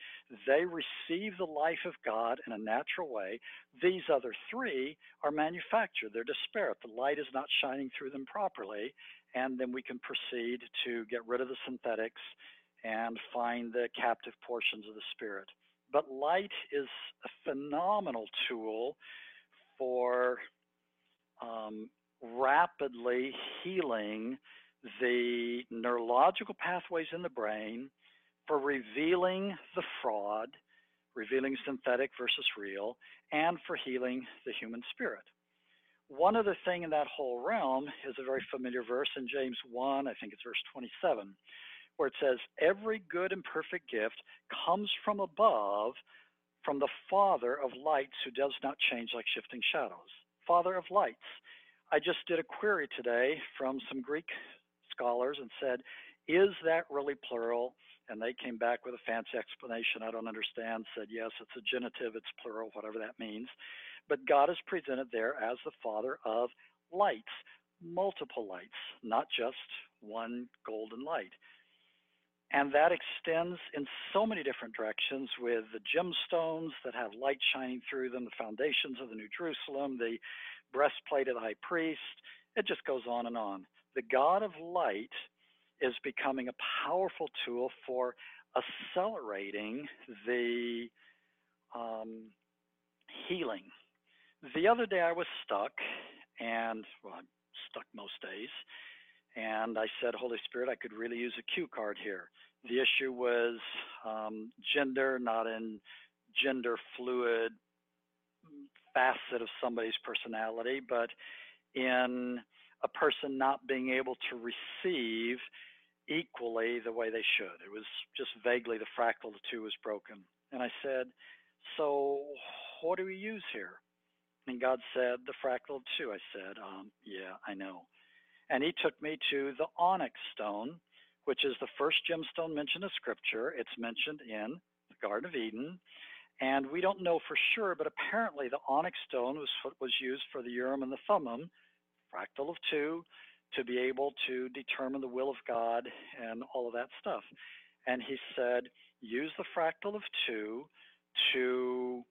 They receive the life of God in a natural way. These other three are manufactured. They're disparate. The light is not shining through them properly. And then we can proceed to get rid of the synthetics and find the captive portions of the spirit. But light is a phenomenal tool for um, rapidly healing the neurological pathways in the brain for revealing the fraud, revealing synthetic versus real, and for healing the human spirit. One other thing in that whole realm is a very familiar verse in James 1, I think it's verse 27, where it says, Every good and perfect gift comes from above, from the Father of lights who does not change like shifting shadows. Father of lights. I just did a query today from some Greek scholars and said, is that really plural? And they came back with a fancy explanation I don't understand, said, yes, it's a genitive, it's plural, whatever that means. But God is presented there as the Father of lights, multiple lights, not just one golden light. And that extends in so many different directions with the gemstones that have light shining through them, the foundations of the New Jerusalem, the breastplate of the high priest. It just goes on and on. The God of light is becoming a powerful tool for accelerating the um, healing. The other day I was stuck, and well, I'm stuck most days, and I said, Holy Spirit, I could really use a cue card here. The issue was um, gender, not in gender fluid facet of somebody's personality, but in a person not being able to receive equally the way they should. It was just vaguely the fractal of two was broken. And I said, So what do we use here? And God said, The fractal of two. I said, um, Yeah, I know. And he took me to the onyx stone, which is the first gemstone mentioned in Scripture. It's mentioned in the Garden of Eden. And we don't know for sure, but apparently the onyx stone was what was used for the Urim and the Thummim, fractal of two, to be able to determine the will of God and all of that stuff. And he said, use the fractal of two to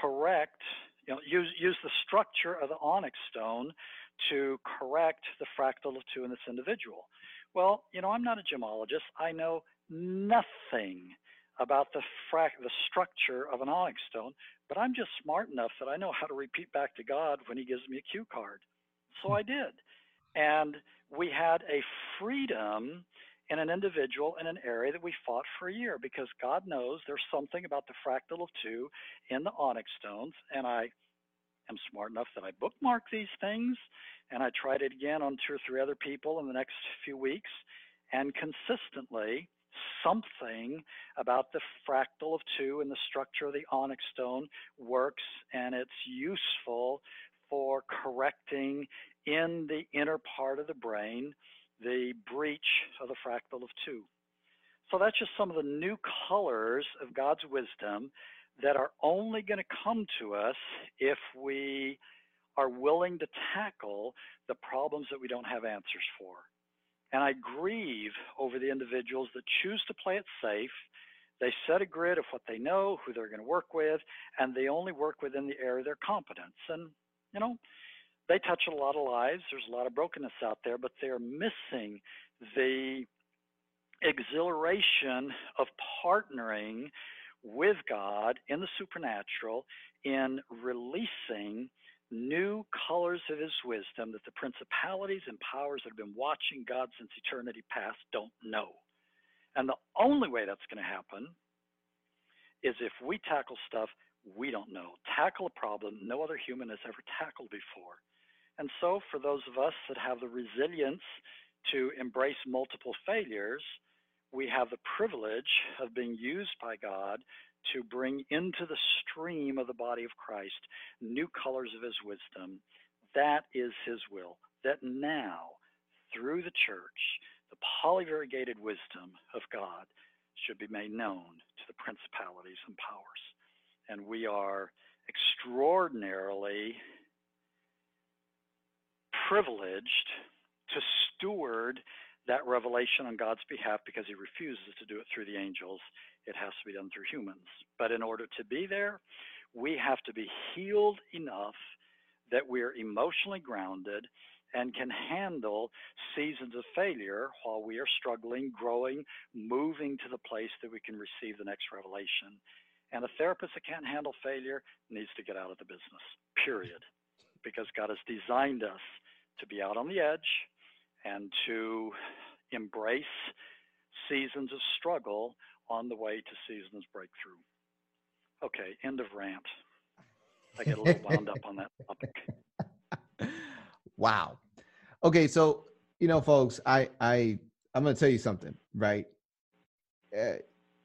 correct, you know, use use the structure of the onyx stone to correct the fractal of two in this individual. Well, you know, I'm not a gemologist. I know nothing about the the structure of an onyx stone, but I'm just smart enough that I know how to repeat back to God when He gives me a cue card. So hmm. I did, and we had a freedom in an individual in an area that we fought for a year because God knows there's something about the fractal of two in the onyx stones, and I am smart enough that I bookmark these things and I tried it again on two or three other people in the next few weeks, and consistently something about the fractal of two and the structure of the onyx stone works and it's useful for correcting in the inner part of the brain the breach of the fractal of two. So that's just some of the new colors of God's wisdom that are only going to come to us if we are willing to tackle the problems that we don't have answers for. And I grieve over the individuals that choose to play it safe. They set a grid of what they know, who they're going to work with, and they only work within the area of their competence. And, you know, they touch a lot of lives. There's a lot of brokenness out there, but they're missing the exhilaration of partnering with God in the supernatural in releasing new colors of his wisdom that the principalities and powers that have been watching God since eternity past don't know. And the only way that's going to happen is if we tackle stuff we don't know, tackle a problem no other human has ever tackled before. And so, for those of us that have the resilience to embrace multiple failures, we have the privilege of being used by God to bring into the stream of the body of Christ new colors of his wisdom. That is his will. That now, through the church, the polyvariegated wisdom of God should be made known to the principalities and powers. And we are extraordinarily privileged to steward that revelation on God's behalf because he refuses to do it through the angels. It has to be done through humans. But in order to be there, we have to be healed enough that we're emotionally grounded and can handle seasons of failure while we are struggling, growing, moving to the place that we can receive the next revelation. And a therapist that can't handle failure needs to get out of the business, period. Because God has designed us to be out on the edge and to embrace seasons of struggle on the way to seasons breakthrough. Okay, end of rant. I get a little wound up on that topic. Wow. Okay, so you know, folks, I I I'm going to tell you something, right? Uh,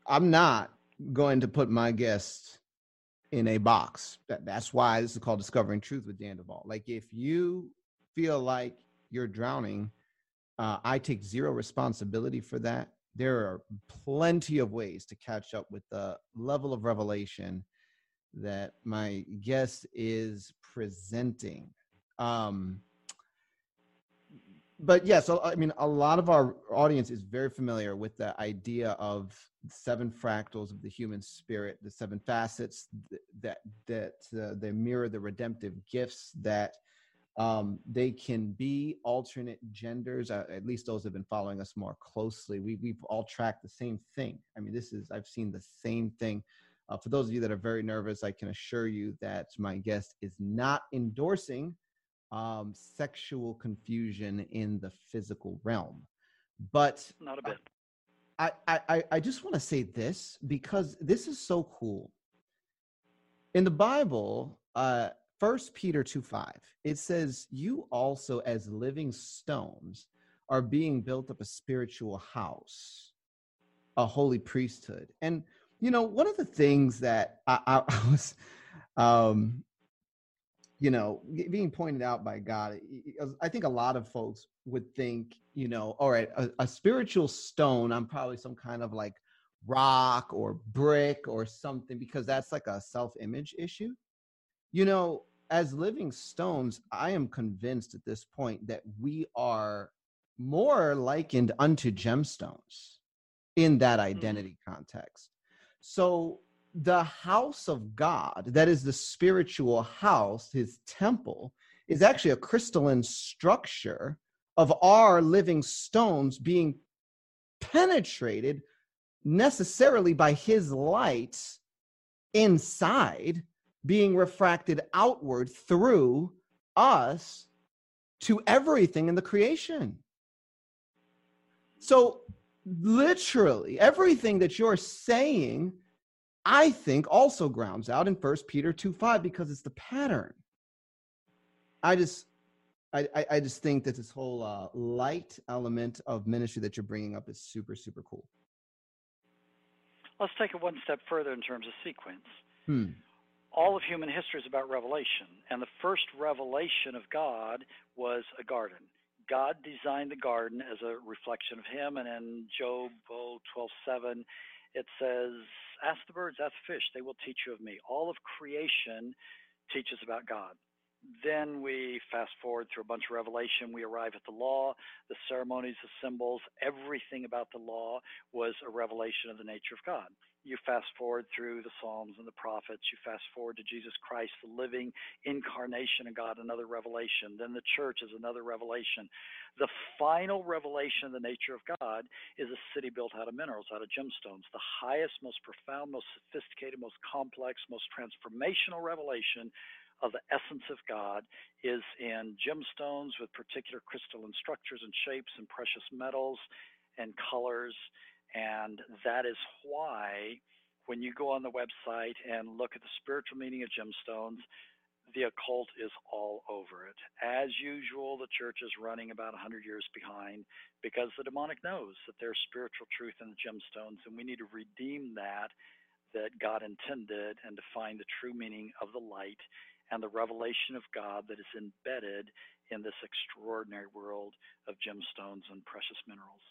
I'm not going to put my guests in a box. That, that's why this is called Discovering Truth with Dan Duval. Like if you feel like you're drowning, uh, I take zero responsibility for that. There are plenty of ways to catch up with the level of revelation that my guest is presenting. Um, but yes, yeah, so, I mean, a lot of our audience is very familiar with the idea of seven fractals of the human spirit, the seven facets that that uh, they mirror the redemptive gifts that um, they can be alternate genders. Uh, at least those have been following us more closely. We we've all tracked the same thing. I mean, this is I've seen the same thing. Uh, for those of you that are very nervous, I can assure you that my guest is not endorsing um, sexual confusion in the physical realm. But not a bit. I, I, I just want to say this because this is so cool. In the Bible, uh, First Peter 2 5, it says, You also, as living stones, are being built up a spiritual house, a holy priesthood. And, you know, one of the things that I, I, I was, um, you know, being pointed out by God, I think a lot of folks would think, you know, all right, a, a spiritual stone, I'm probably some kind of like rock or brick or something because that's like a self image issue. You know, as living stones, I am convinced at this point that we are more likened unto gemstones in that mm-hmm. identity context. So the house of God, that is the spiritual house, his temple, is actually a crystalline structure of our living stones being penetrated necessarily by his light inside, being refracted outward through us to everything in the creation. So, literally, everything that you're saying I think also grounds out in First Peter 2 5 because it's the pattern. I just I, I, just think that this whole uh, light element of ministry that you're bringing up is super, super cool. Let's take it one step further in terms of sequence. Hmm. All of human history is about revelation, and the first revelation of God was a garden. God designed the garden as a reflection of Him, and in Job oh, 12 7, it says, Ask the birds, ask the fish, they will teach you of me. All of creation teaches about God. Then we fast forward through a bunch of revelation. We arrive at the law, the ceremonies, the symbols, everything about the law was a revelation of the nature of God you fast forward through the Psalms and the prophets, you fast forward to Jesus Christ, the living incarnation of God, another revelation. Then the church is another revelation. The final revelation of the nature of God is a city built out of minerals, out of gemstones. The highest, most profound, most sophisticated, most complex, most transformational revelation of the essence of God is in gemstones with particular crystalline structures and shapes and precious metals and colors and that is why when you go on the website and look at the spiritual meaning of gemstones, the occult is all over it. As usual, the church is running about 100 years behind because the demonic knows that there's spiritual truth in the gemstones, and we need to redeem that that God intended and to find the true meaning of the light and the revelation of God that is embedded in this extraordinary world of gemstones and precious minerals.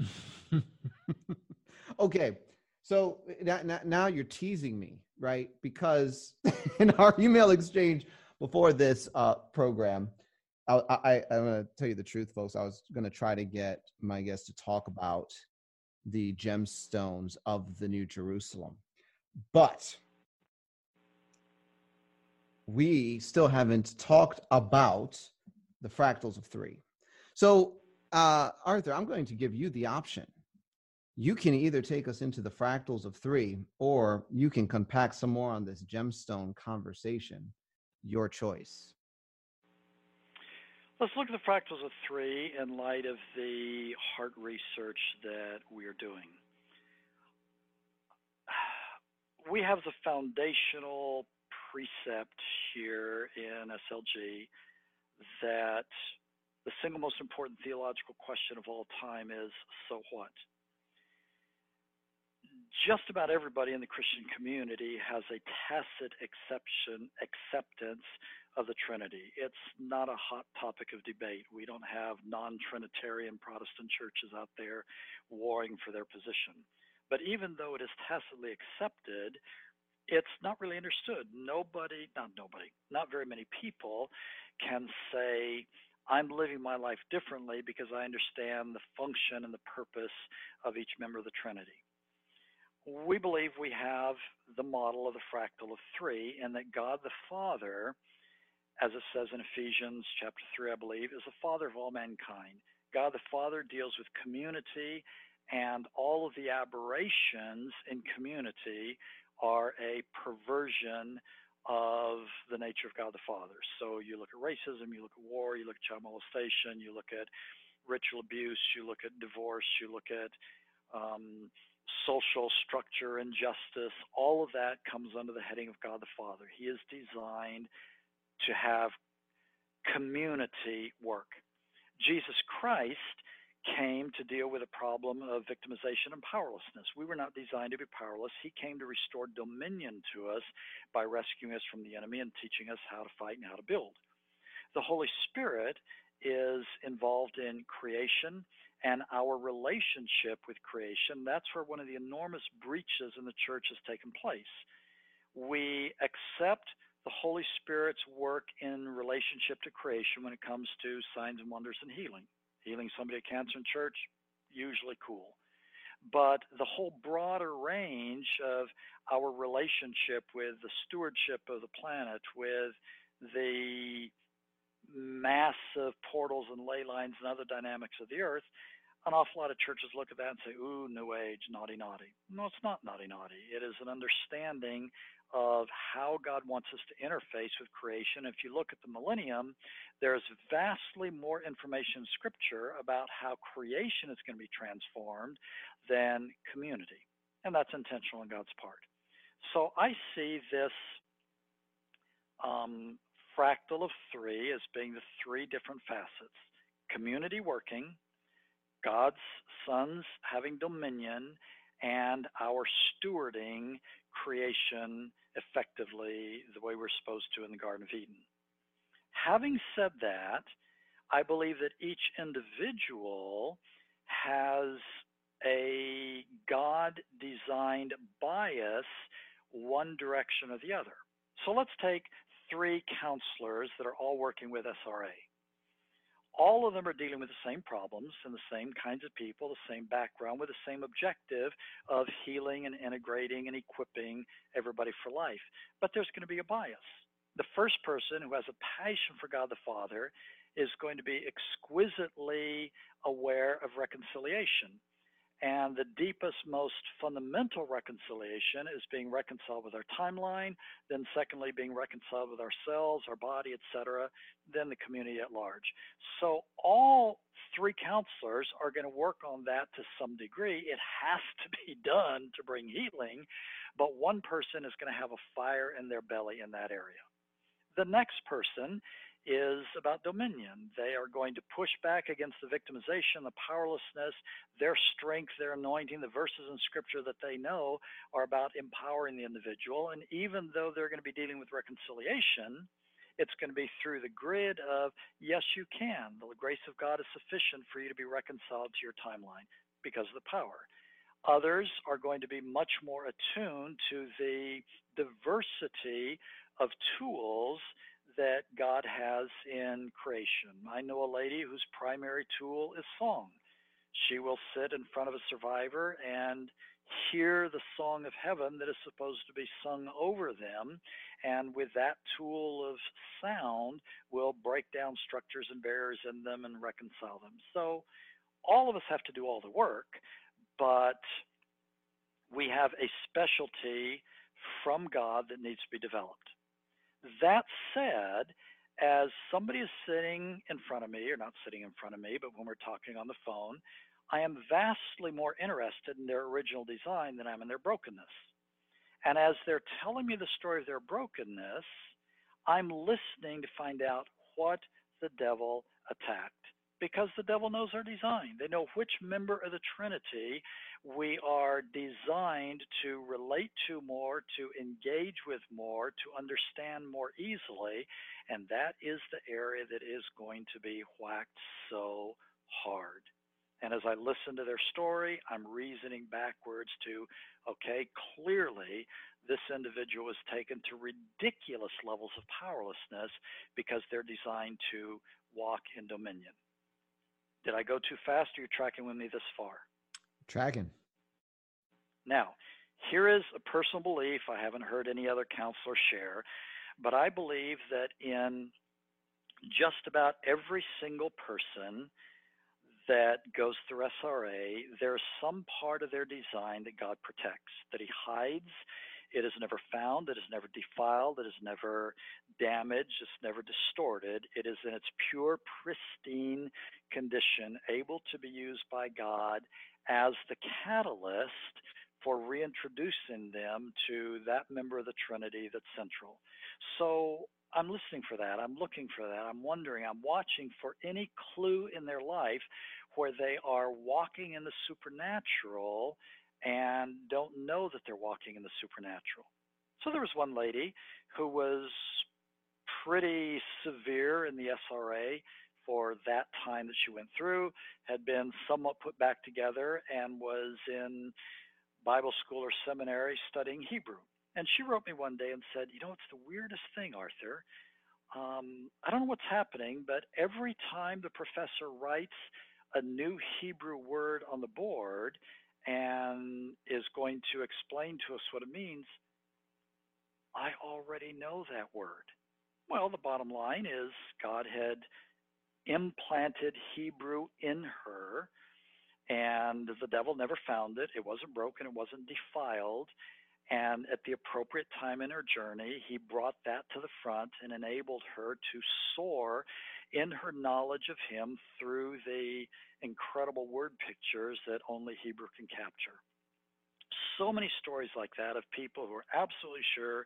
okay. So now, now you're teasing me, right? Because in our email exchange before this uh, program, I, I, I'm going to tell you the truth, folks. I was going to try to get my guest to talk about the gemstones of the New Jerusalem. But we still haven't talked about the fractals of three. So uh, Arthur, I'm going to give you the option. You can either take us into the fractals of three, or you can compact some more on this gemstone conversation. Your choice. Let's look at the fractals of three in light of the heart research that we are doing. We have the foundational precept here in SLG that the single most important theological question of all time is so what? Just about everybody in the Christian community has a tacit exception acceptance of the Trinity. It's not a hot topic of debate. We don't have non-Trinitarian Protestant churches out there warring for their position. But even though it is tacitly accepted, it's not really understood. Nobody, not nobody, not very many people can say, I'm living my life differently because I understand the function and the purpose of each member of the Trinity. We believe we have the model of the fractal of three, and that God the Father, as it says in Ephesians chapter 3, I believe, is the Father of all mankind. God the Father deals with community, and all of the aberrations in community are a perversion of the nature of God the Father. So you look at racism, you look at war, you look at child molestation, you look at ritual abuse, you look at divorce, you look at um, social structure, and justice, all of that comes under the heading of God the Father. He is designed to have community work. Jesus Christ came to deal with a problem of victimization and powerlessness. We were not designed to be powerless. He came to restore dominion to us by rescuing us from the enemy and teaching us how to fight and how to build. The Holy Spirit is involved in creation and our relationship with creation. That's where one of the enormous breaches in the church has taken place. We accept the Holy Spirit's work in relationship to creation when it comes to signs and wonders and healing healing somebody with cancer in church, usually cool. But the whole broader range of our relationship with the stewardship of the planet, with the massive portals and ley lines and other dynamics of the earth, an awful lot of churches look at that and say, ooh, new age, naughty, naughty. No, it's not naughty, naughty. It is an understanding of how God wants us to interface with creation. If you look at the millennium, there's vastly more information in Scripture about how creation is going to be transformed than community. And that's intentional on God's part. So I see this um, fractal of three as being the three different facets community working, God's sons having dominion, and our stewarding creation effectively the way we're supposed to in the Garden of Eden. Having said that, I believe that each individual has a God designed bias one direction or the other. So let's take three counselors that are all working with SRA all of them are dealing with the same problems and the same kinds of people, the same background, with the same objective of healing and integrating and equipping everybody for life. But there's going to be a bias. The first person who has a passion for God the Father is going to be exquisitely aware of reconciliation and the deepest, most fundamental reconciliation is being reconciled with our timeline, then secondly, being reconciled with ourselves, our body, etc., then the community at large. So all three counselors are going to work on that to some degree. It has to be done to bring healing, but one person is going to have a fire in their belly in that area. The next person is about dominion. They are going to push back against the victimization, the powerlessness, their strength, their anointing. The verses in scripture that they know are about empowering the individual. And even though they're going to be dealing with reconciliation, it's going to be through the grid of, yes, you can. The grace of God is sufficient for you to be reconciled to your timeline because of the power. Others are going to be much more attuned to the diversity of tools that God has in creation. I know a lady whose primary tool is song. She will sit in front of a survivor and hear the song of heaven that is supposed to be sung over them, and with that tool of sound, will break down structures and barriers in them and reconcile them. So, all of us have to do all the work, but we have a specialty from God that needs to be developed. That said, as somebody is sitting in front of me, or not sitting in front of me, but when we're talking on the phone, I am vastly more interested in their original design than I am in their brokenness. And as they're telling me the story of their brokenness, I'm listening to find out what the devil attacked because the devil knows our design. They know which member of the Trinity we are designed to relate to more, to engage with more, to understand more easily, and that is the area that is going to be whacked so hard. And as I listen to their story, I'm reasoning backwards to, okay, clearly this individual is taken to ridiculous levels of powerlessness because they're designed to walk in dominion. Did I go too fast? Or are you tracking with me this far? Tracking. Now, here is a personal belief I haven't heard any other counselor share, but I believe that in just about every single person that goes through SRA, there's some part of their design that God protects, that He hides. It is never found, it is never defiled, it is never damaged, it's never distorted. It is in its pure, pristine condition, able to be used by God as the catalyst for reintroducing them to that member of the Trinity that's central. So I'm listening for that. I'm looking for that. I'm wondering. I'm watching for any clue in their life where they are walking in the supernatural and don't know that they're walking in the supernatural. So there was one lady who was pretty severe in the SRA for that time that she went through, had been somewhat put back together, and was in Bible school or seminary studying Hebrew. And she wrote me one day and said, You know, it's the weirdest thing, Arthur. Um, I don't know what's happening, but every time the professor writes a new Hebrew word on the board and is going to explain to us what it means, I already know that word. Well, the bottom line is God had implanted Hebrew in her, and the devil never found it. It wasn't broken, it wasn't defiled. And at the appropriate time in her journey, he brought that to the front and enabled her to soar in her knowledge of him through the incredible word pictures that only Hebrew can capture. So many stories like that of people who are absolutely sure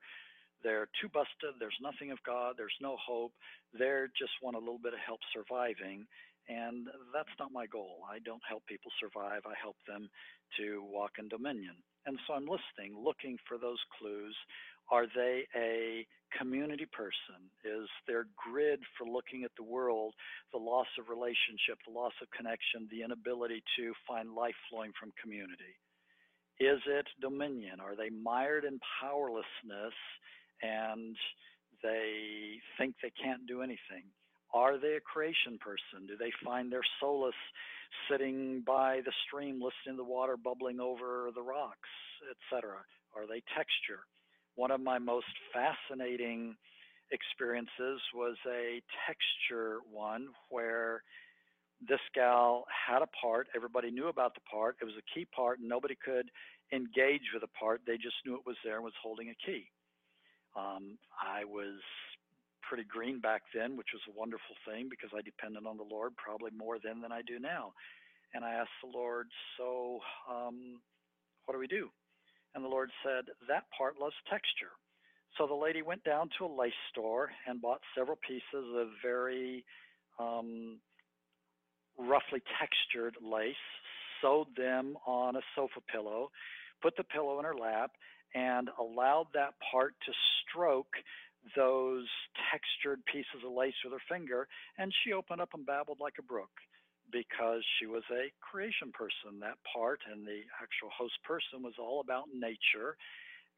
they're too busted, there's nothing of God, there's no hope, they just want a little bit of help surviving. And that's not my goal. I don't help people survive, I help them to walk in dominion. And so I'm listening, looking for those clues. Are they a community person? Is their grid for looking at the world the loss of relationship, the loss of connection, the inability to find life flowing from community? Is it dominion? Are they mired in powerlessness and they think they can't do anything? Are they a creation person? Do they find their solace sitting by the stream, listening to the water bubbling over the rocks, etc.? Are they texture? One of my most fascinating experiences was a texture one where this gal had a part. Everybody knew about the part. It was a key part, and nobody could engage with the part. They just knew it was there and was holding a key. Um, I was pretty green back then, which was a wonderful thing because I depended on the Lord probably more then than I do now. And I asked the Lord, So, um, what do we do? And the Lord said, That part loves texture. So the lady went down to a lace store and bought several pieces of very um, roughly textured lace, sewed them on a sofa pillow, put the pillow in her lap, and allowed that part to stroke those textured pieces of lace with her finger, and she opened up and babbled like a brook because she was a creation person. That part and the actual host person was all about nature.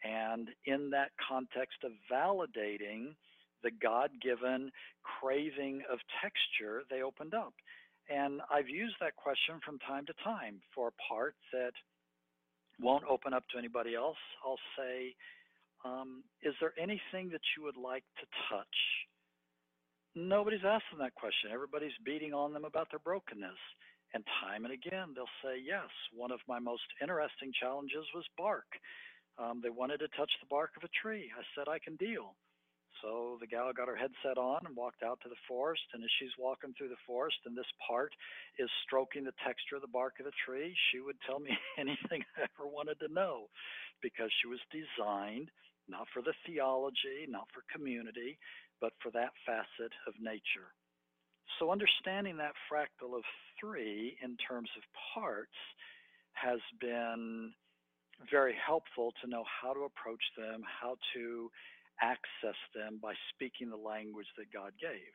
And in that context of validating the God given craving of texture, they opened up. And I've used that question from time to time for a part that won't open up to anybody else. I'll say, um, Is there anything that you would like to touch? Nobody's asking that question. Everybody's beating on them about their brokenness. And time and again, they'll say, Yes, one of my most interesting challenges was bark. Um, they wanted to touch the bark of a tree. I said, I can deal. So the gal got her headset on and walked out to the forest. And as she's walking through the forest and this part is stroking the texture of the bark of the tree, she would tell me anything I ever wanted to know because she was designed not for the theology, not for community, but for that facet of nature. So, understanding that fractal of three in terms of parts has been very helpful to know how to approach them, how to access them by speaking the language that God gave.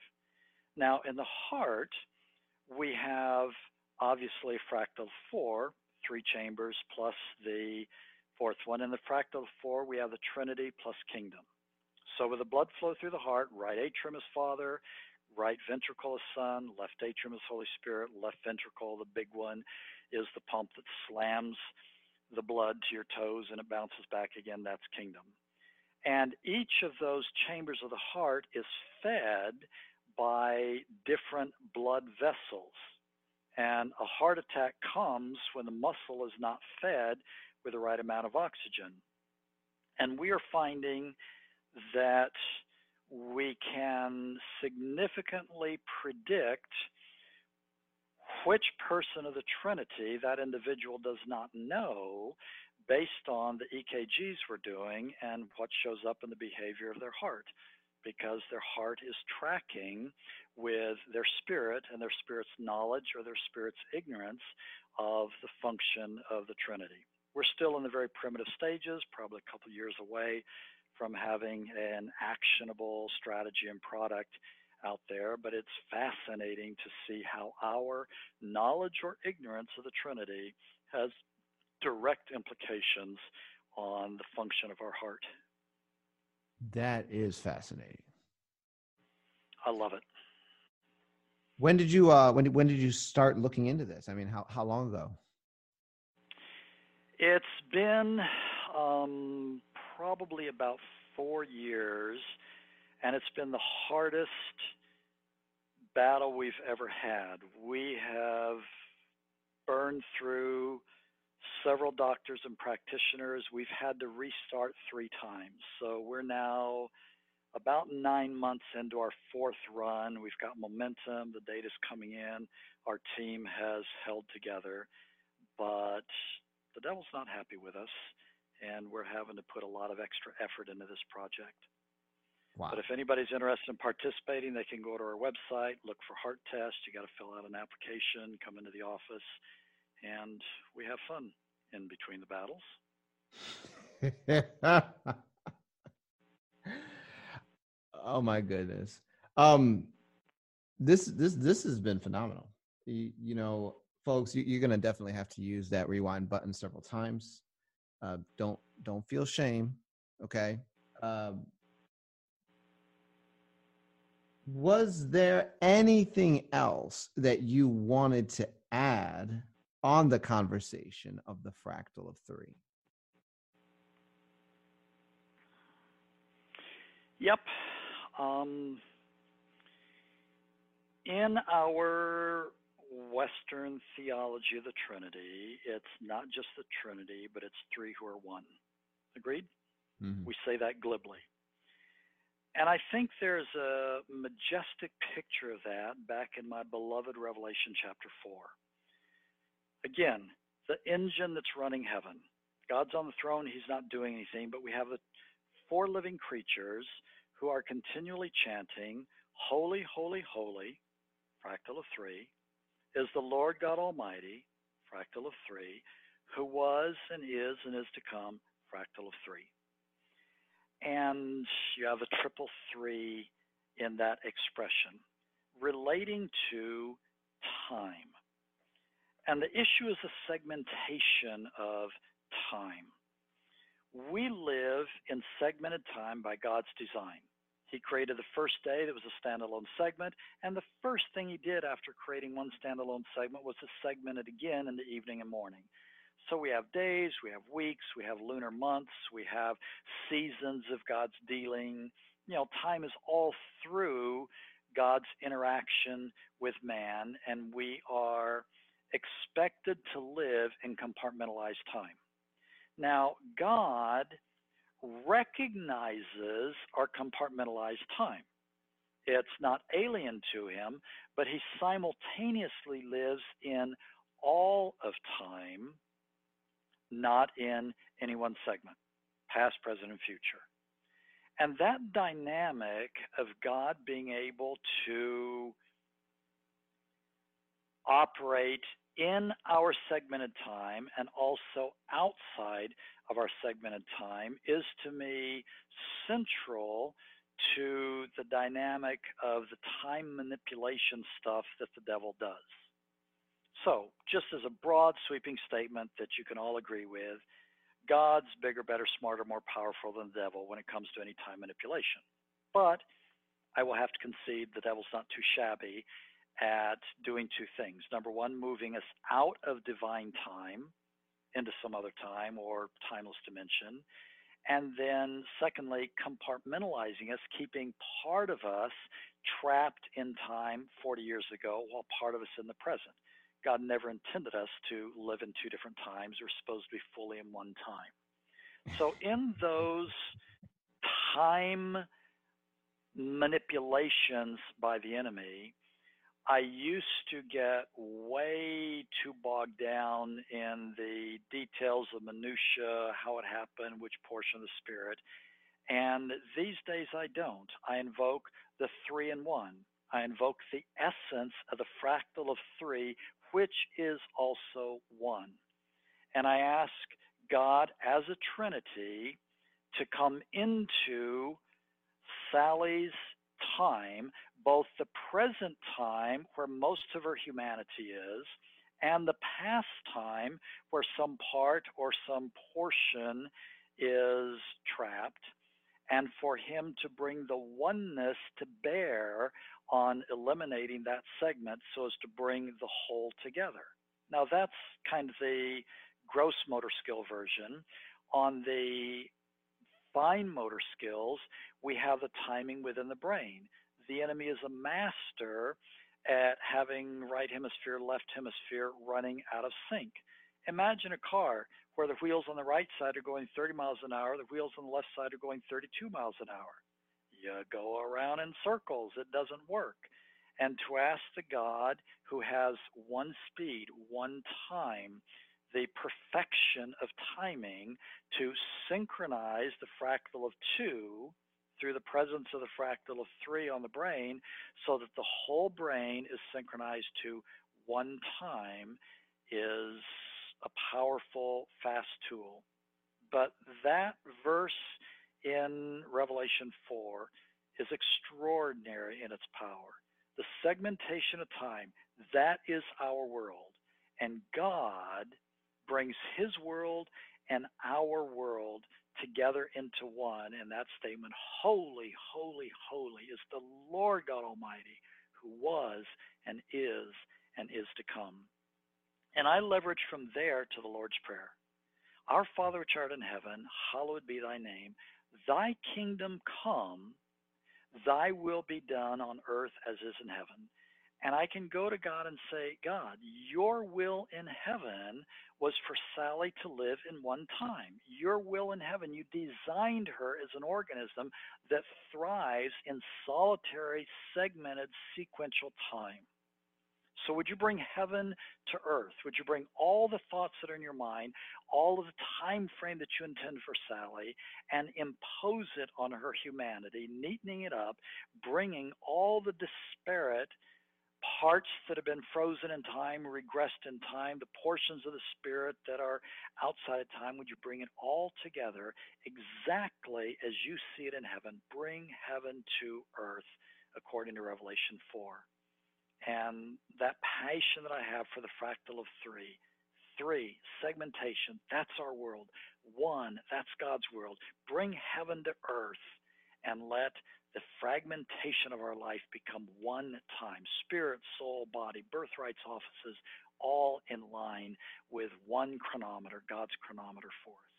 Now, in the heart, we have obviously fractal four, three chambers plus the fourth one. In the fractal four, we have the Trinity plus kingdom. So, with the blood flow through the heart, right atrium is Father, right ventricle is Son, left atrium is Holy Spirit, left ventricle, the big one, is the pump that slams the blood to your toes and it bounces back again. That's kingdom. And each of those chambers of the heart is fed by different blood vessels. And a heart attack comes when the muscle is not fed with the right amount of oxygen. And we are finding that we can significantly predict which person of the Trinity that individual does not know based on the EKGs we're doing and what shows up in the behavior of their heart because their heart is tracking with their spirit and their spirit's knowledge or their spirit's ignorance of the function of the Trinity. We're still in the very primitive stages, probably a couple years away from having an actionable strategy and product out there, but it's fascinating to see how our knowledge or ignorance of the Trinity has direct implications on the function of our heart. That is fascinating. I love it. When did you uh when when did you start looking into this? I mean, how how long ago? It's been um, probably about four years, and it's been the hardest battle we've ever had. We have burned through several doctors and practitioners. We've had to restart three times. So we're now about nine months into our fourth run. We've got momentum. The data's coming in. Our team has held together. But the devil's not happy with us, and we're having to put a lot of extra effort into this project. Wow. But if anybody's interested in participating, they can go to our website, look for heart test. You got to fill out an application, come into the office, and we have fun in between the battles. oh my goodness. Um, this this this has been phenomenal. You, you know, folks, you, are going to definitely have to use that rewind button several times. Uh, don't don't feel shame. Okay. Um, was there anything else that you wanted to add on the conversation of the fractal of three? Yep. Um, in our Western theology of the Trinity, it's not just the Trinity, but it's three who are one. Agreed? Mm-hmm. We say that glibly. And I think there's a majestic picture of that back in my beloved Revelation chapter 4. Again, the engine that's running heaven. God's on the throne, he's not doing anything, but we have the four living creatures who are continually chanting, Holy, holy, holy, fractal of three, is the Lord God Almighty, fractal of three, who was and is and is to come, fractal of three. And you have a triple three in that expression relating to time. And the issue is the segmentation of time. We live in segmented time by God's design. He created the first day that was a standalone segment, and the first thing he did after creating one standalone segment was to segment it again in the evening and morning. So we have days, we have weeks, we have lunar months, we have seasons of God's dealing. You know, time is all through God's interaction with man, and we are expected to live in compartmentalized time. Now, God recognizes our compartmentalized time. It's not alien to him, but he simultaneously lives in all of time, not in any one segment, past, present, and future. And that dynamic of God being able to operate in our segmented time and also outside of our segmented time is to me central to the dynamic of the time manipulation stuff that the devil does. So, just as a broad sweeping statement that you can all agree with, God's bigger, better, smarter, more powerful than the devil when it comes to any time manipulation. But I will have to concede the devil's not too shabby at doing two things. Number one, moving us out of divine time into some other time or timeless dimension. And then, secondly, compartmentalizing us, keeping part of us trapped in time 40 years ago while part of us in the present. God never intended us to live in two different times. We're supposed to be fully in one time. So, in those time manipulations by the enemy, I used to get way too bogged down in the details of minutia, how it happened, which portion of the spirit. And these days I don't. I invoke the three in one. I invoke the essence of the fractal of three, which is also one. And I ask God as a Trinity to come into Sally's time, both the present time, where most of her humanity is, and the past time, where some part or some portion is trapped, and for him to bring the oneness to bear on eliminating that segment so as to bring the whole together. Now, that's kind of the gross motor skill version. On the fine motor skills, we have the timing within the brain. The enemy is a master at having right hemisphere, left hemisphere running out of sync. Imagine a car where the wheels on the right side are going 30 miles an hour, the wheels on the left side are going 32 miles an hour. You go around in circles, it doesn't work. And to ask the God who has one speed, one time, the perfection of timing to synchronize the fractal of two through the presence of the fractal of three on the brain so that the whole brain is synchronized to one time is a powerful, fast tool. But that verse in Revelation 4 is extraordinary in its power. The segmentation of time, that is our world. And God brings his world and our world together into one. And that statement, holy, holy, holy, is the Lord God Almighty who was and is and is to come. And I leverage from there to the Lord's Prayer. Our Father which art in heaven, hallowed be thy name. Thy kingdom come, thy will be done on earth as is in heaven. And I can go to God and say, God, your will in heaven was for Sally to live in one time. Your will in heaven, you designed her as an organism that thrives in solitary, segmented, sequential time. So, would you bring heaven to earth? Would you bring all the thoughts that are in your mind, all of the time frame that you intend for Sally, and impose it on her humanity, neatening it up, bringing all the disparate parts that have been frozen in time, regressed in time, the portions of the spirit that are outside of time, would you bring it all together exactly as you see it in heaven? Bring heaven to earth, according to Revelation 4 and that passion that I have for the fractal of three. Three, segmentation, that's our world. One, that's God's world. Bring heaven to earth and let the fragmentation of our life become one time spirit, soul, body, birthrights, offices, all in line with one chronometer, God's chronometer for us.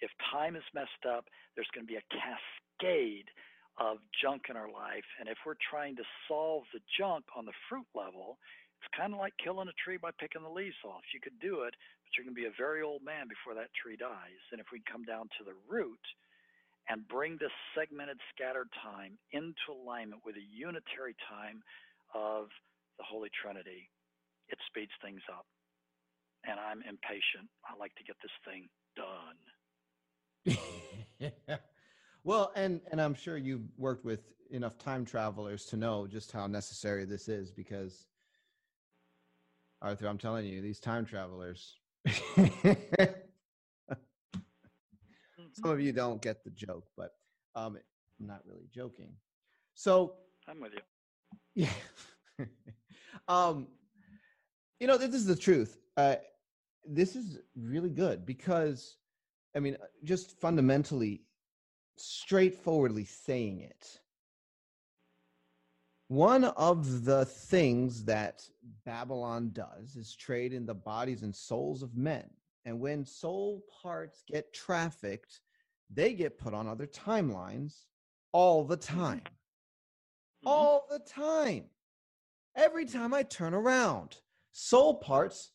If time is messed up, there's going to be a cascade of junk in our life. And if we're trying to solve the junk on the fruit level, it's kind of like killing a tree by picking the leaves off. You could do it, but you're going to be a very old man before that tree dies. And if we come down to the root and bring this segmented, scattered time into alignment with a unitary time of the Holy Trinity, it speeds things up. And I'm impatient. I like to get this thing done. yeah. Well, and and I'm sure you've worked with enough time travelers to know just how necessary this is because Arthur, I'm telling you, these time travelers. Some of you don't get the joke, but um, I'm not really joking. So I'm with you. Yeah. um, you know, this is the truth. Uh, this is really good because, I mean, just fundamentally, straightforwardly saying it. One of the things that Babylon does is trade in the bodies and souls of men. And when soul parts get trafficked, they get put on other timelines all the time. Mm-hmm. All the time. Every time I turn around, soul parts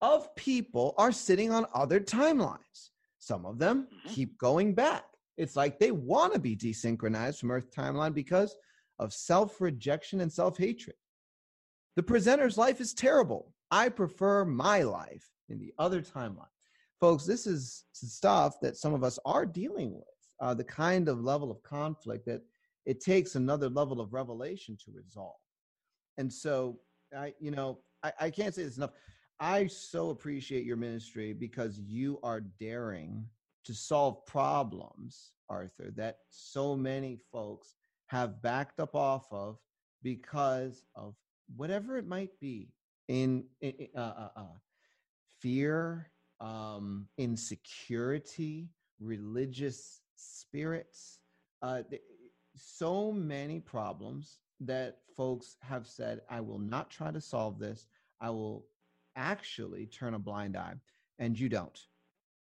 of people are sitting on other timelines. Some of them mm-hmm. keep going back. It's like they want to be desynchronized from Earth timeline because of self rejection and self hatred. The presenter's life is terrible. I prefer my life in the other timeline folks, this is stuff that some of us are dealing with. Uh, the kind of level of conflict that it takes another level of revelation to resolve. And so, I, you know, I, I can't say this enough. I so appreciate your ministry because you are daring to solve problems, Arthur, that so many folks have backed up off of because of whatever it might be in, in uh, uh, uh, fear, um, insecurity, religious spirits, uh, so many problems that folks have said, I will not try to solve this. I will actually turn a blind eye. And you don't.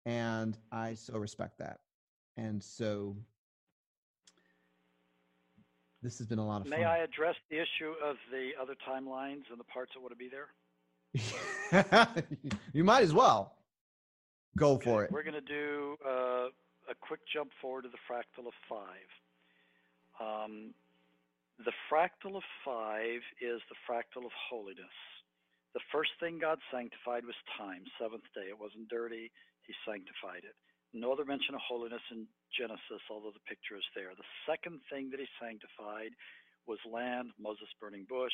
And I so respect that. And so this has been a lot of May fun. I address the issue of the other timelines and the parts that want to be there? you might as well. Go okay, for it. We're going to do uh, a quick jump forward to the fractal of five. Um, the fractal of five is the fractal of holiness. The first thing God sanctified was time, seventh day. It wasn't dirty, He sanctified it. No other mention of holiness in Genesis, although the picture is there. The second thing that He sanctified was land, Moses burning bush.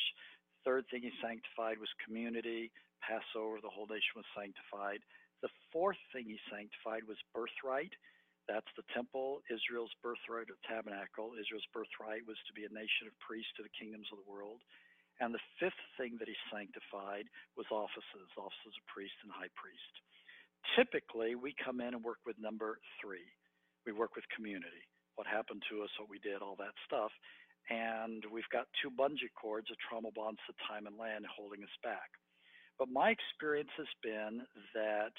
Third thing He sanctified was community, Passover, the whole nation was sanctified. The fourth thing he sanctified was birthright. That's the temple, Israel's birthright or tabernacle. Israel's birthright was to be a nation of priests to the kingdoms of the world. And the fifth thing that he sanctified was offices, offices of priest and high priest. Typically, we come in and work with number three. We work with community. What happened to us, what we did, all that stuff. And we've got two bungee cords, a trauma bonds to time and land holding us back. But my experience has been that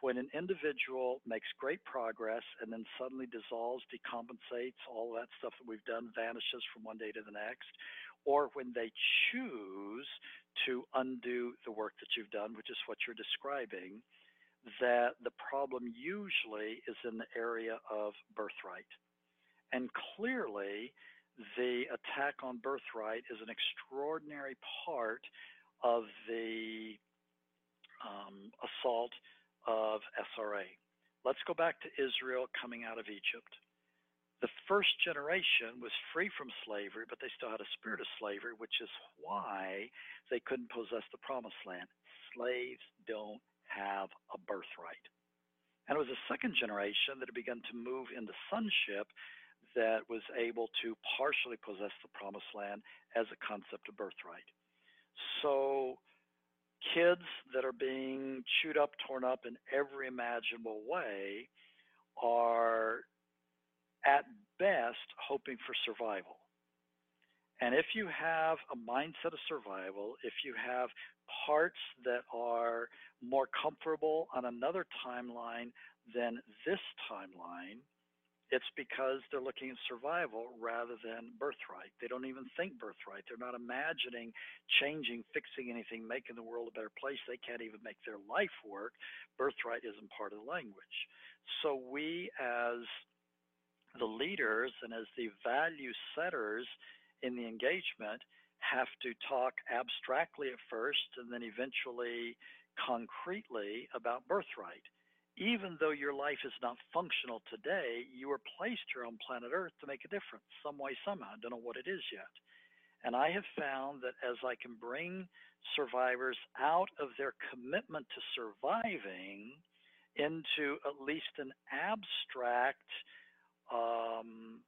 when an individual makes great progress and then suddenly dissolves, decompensates, all that stuff that we've done vanishes from one day to the next, or when they choose to undo the work that you've done, which is what you're describing, that the problem usually is in the area of birthright. And clearly, the attack on birthright is an extraordinary part of the um, assault of SRA. Let's go back to Israel coming out of Egypt. The first generation was free from slavery, but they still had a spirit of slavery, which is why they couldn't possess the promised land. Slaves don't have a birthright. And it was the second generation that had begun to move into sonship that was able to partially possess the promised land as a concept of birthright. So, kids that are being chewed up, torn up in every imaginable way are at best hoping for survival. And if you have a mindset of survival, if you have parts that are more comfortable on another timeline than this timeline, it's because they're looking at survival rather than birthright. They don't even think birthright. They're not imagining changing, fixing anything, making the world a better place. They can't even make their life work. Birthright isn't part of the language. So we, as the leaders and as the value setters in the engagement, have to talk abstractly at first and then eventually concretely about birthright even though your life is not functional today, you were placed here on planet Earth to make a difference some way, somehow. I don't know what it is yet. And I have found that as I can bring survivors out of their commitment to surviving into at least an abstract um,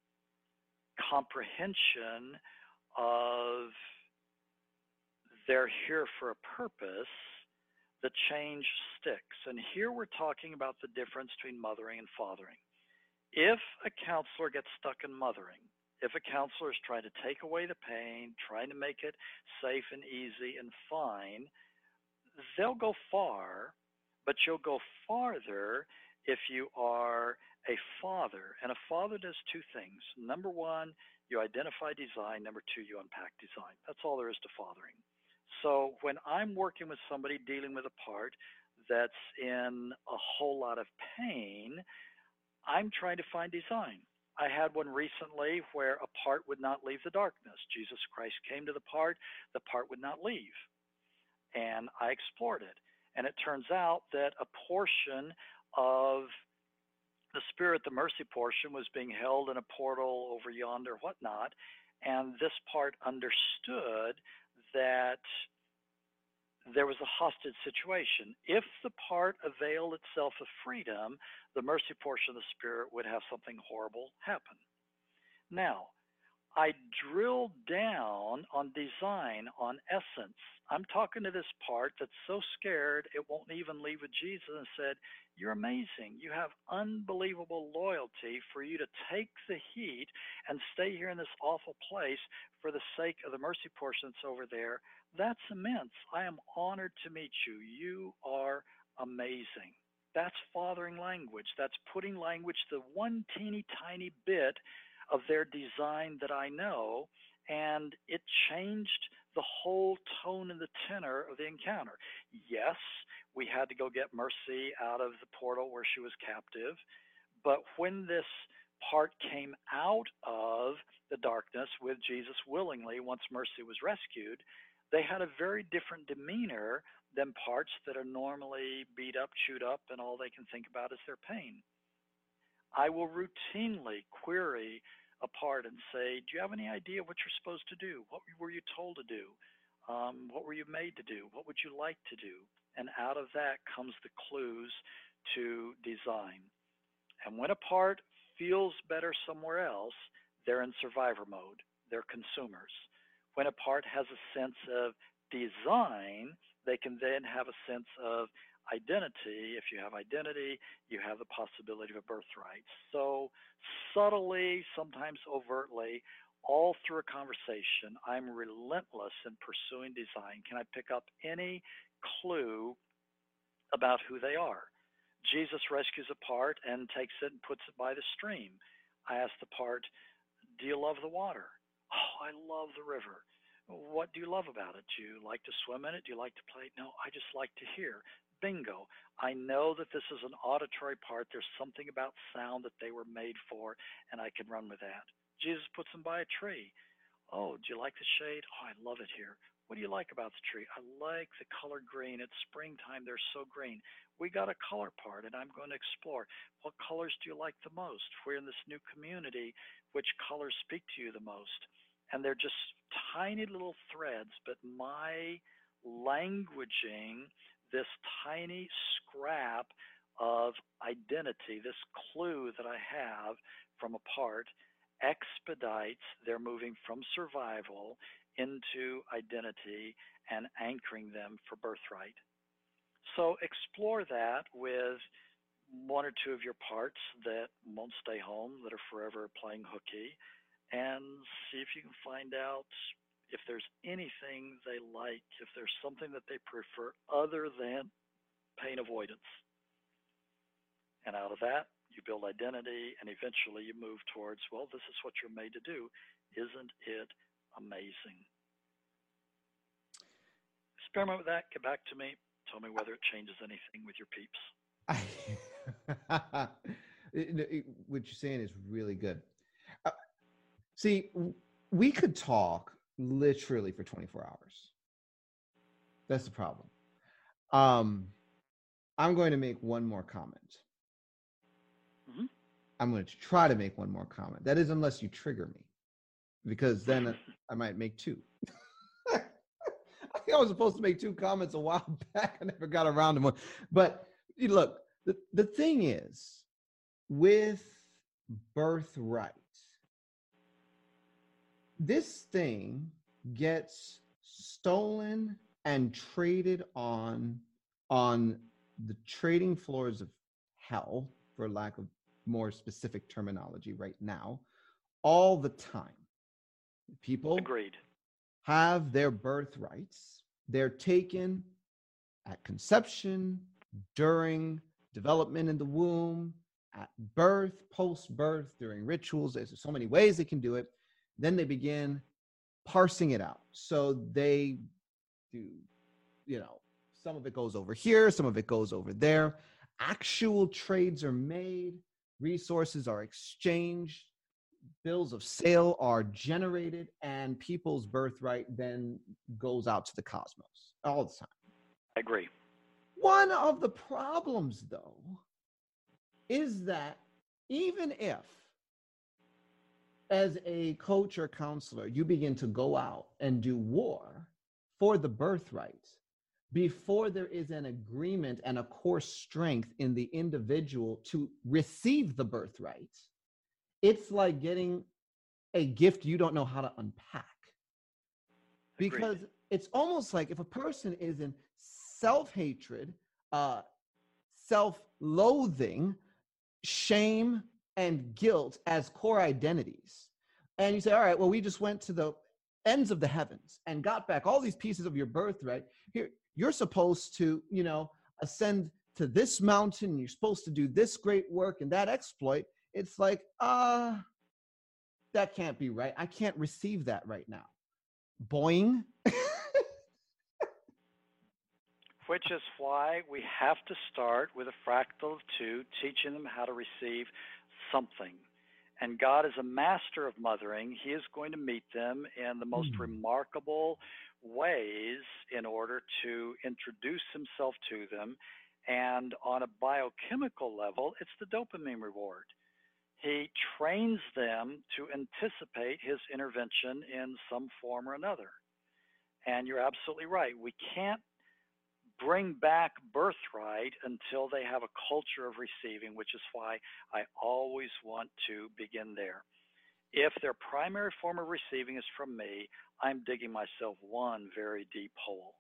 comprehension of they're here for a purpose, the change sticks. And here we're talking about the difference between mothering and fathering. If a counselor gets stuck in mothering, if a counselor is trying to take away the pain, trying to make it safe and easy and fine, they'll go far, but you'll go farther if you are a father. And a father does two things. Number one, you identify design. Number two, you unpack design. That's all there is to fathering. So when I'm working with somebody dealing with a part that's in a whole lot of pain, I'm trying to find design. I had one recently where a part would not leave the darkness. Jesus Christ came to the part, the part would not leave. And I explored it. And it turns out that a portion of the spirit, the mercy portion, was being held in a portal over yonder, whatnot. And this part understood that there was a hostage situation. If the part availed itself of freedom, the mercy portion of the Spirit would have something horrible happen. Now, I drilled down on design, on essence. I'm talking to this part that's so scared it won't even leave with Jesus and said, You're amazing. You have unbelievable loyalty for you to take the heat and stay here in this awful place for the sake of the mercy portion that's over there. That's immense. I am honored to meet you. You are amazing. That's fathering language. That's putting language to one teeny tiny bit of their design that I know, and it changed the whole tone and the tenor of the encounter. Yes, we had to go get Mercy out of the portal where she was captive, but when this part came out of the darkness with Jesus willingly, once Mercy was rescued, they had a very different demeanor than parts that are normally beat up, chewed up, and all they can think about is their pain. I will routinely query a part and say, Do you have any idea what you're supposed to do? What were you told to do? Um, what were you made to do? What would you like to do? And out of that comes the clues to design. And when a part feels better somewhere else, they're in survivor mode. They're consumers. When a part has a sense of design, they can then have a sense of identity. If you have identity, you have the possibility of a birthright. So, subtly, sometimes overtly, all through a conversation, I'm relentless in pursuing design. Can I pick up any clue about who they are? Jesus rescues a part and takes it and puts it by the stream. I ask the part, Do you love the water? Oh, I love the river. What do you love about it? Do you like to swim in it? Do you like to play? No, I just like to hear bingo. I know that this is an auditory part. There's something about sound that they were made for, and I can run with that. Jesus puts them by a tree. Oh, do you like the shade? Oh, I love it here. What do you like about the tree? I like the color green. It's springtime. They're so green. We got a color part, and I'm going to explore. What colors do you like the most? We're in this new community. Which colors speak to you the most? And they're just tiny little threads, but my languaging this tiny scrap of identity, this clue that I have from a part, expedites their moving from survival into identity and anchoring them for birthright. So explore that with one or two of your parts that won't stay home, that are forever playing hooky, and see if you can find out if there's anything they like, if there's something that they prefer other than pain avoidance. And out of that, you build identity, and eventually you move towards, well, this is what you're made to do. Isn't it amazing? Experiment with that. Get back to me. Tell me whether it changes anything with your peeps. what you're saying is really good. Uh, see, we could talk literally for 24 hours. That's the problem. Um, I'm going to make one more comment. Mm-hmm. I'm going to try to make one more comment. That is, unless you trigger me. because then I might make two. I was supposed to make two comments a while back. I never got around to one. But look, the, the thing is with birthright, this thing gets stolen and traded on on the trading floors of hell for lack of more specific terminology right now all the time. People agreed. have their birthrights. They're taken at conception during development in the womb at birth post birth during rituals. There's so many ways they can do it then they begin parsing it out. So they do you know some of it goes over here some of it goes over there. Actual trades are made resources are exchanged bills of sale are generated and people's birthright then goes out to the cosmos all the time. I agree. One of the problems though is that even if as a coach or counselor you begin to go out and do war for the birthright before there is an agreement and a core strength in the individual to receive the birthright, it's like getting a gift you don't know how to unpack. Because Agreed. it's almost like if a person is in self hatred, uh, self loathing, shame, and guilt as core identities, and you say, all right, well, we just went to the ends of the heavens and got back all these pieces of your birthright. Here, you're supposed to, you know, ascend to this mountain. You're supposed to do this great work and that exploit. It's like, ah, uh, that can't be right. I can't receive that right now. Boing. Which is why we have to start with a fractal of two, teaching them how to receive something. And God is a master of mothering. He is going to meet them in the most mm. remarkable, ways in order to introduce himself to them. And on a biochemical level, it's the dopamine reward. He trains them to anticipate his intervention in some form or another. And you're absolutely right. We can't bring back birthright until they have a culture of receiving, which is why I always want to begin there. If their primary form of receiving is from me, I'm digging myself one very deep hole.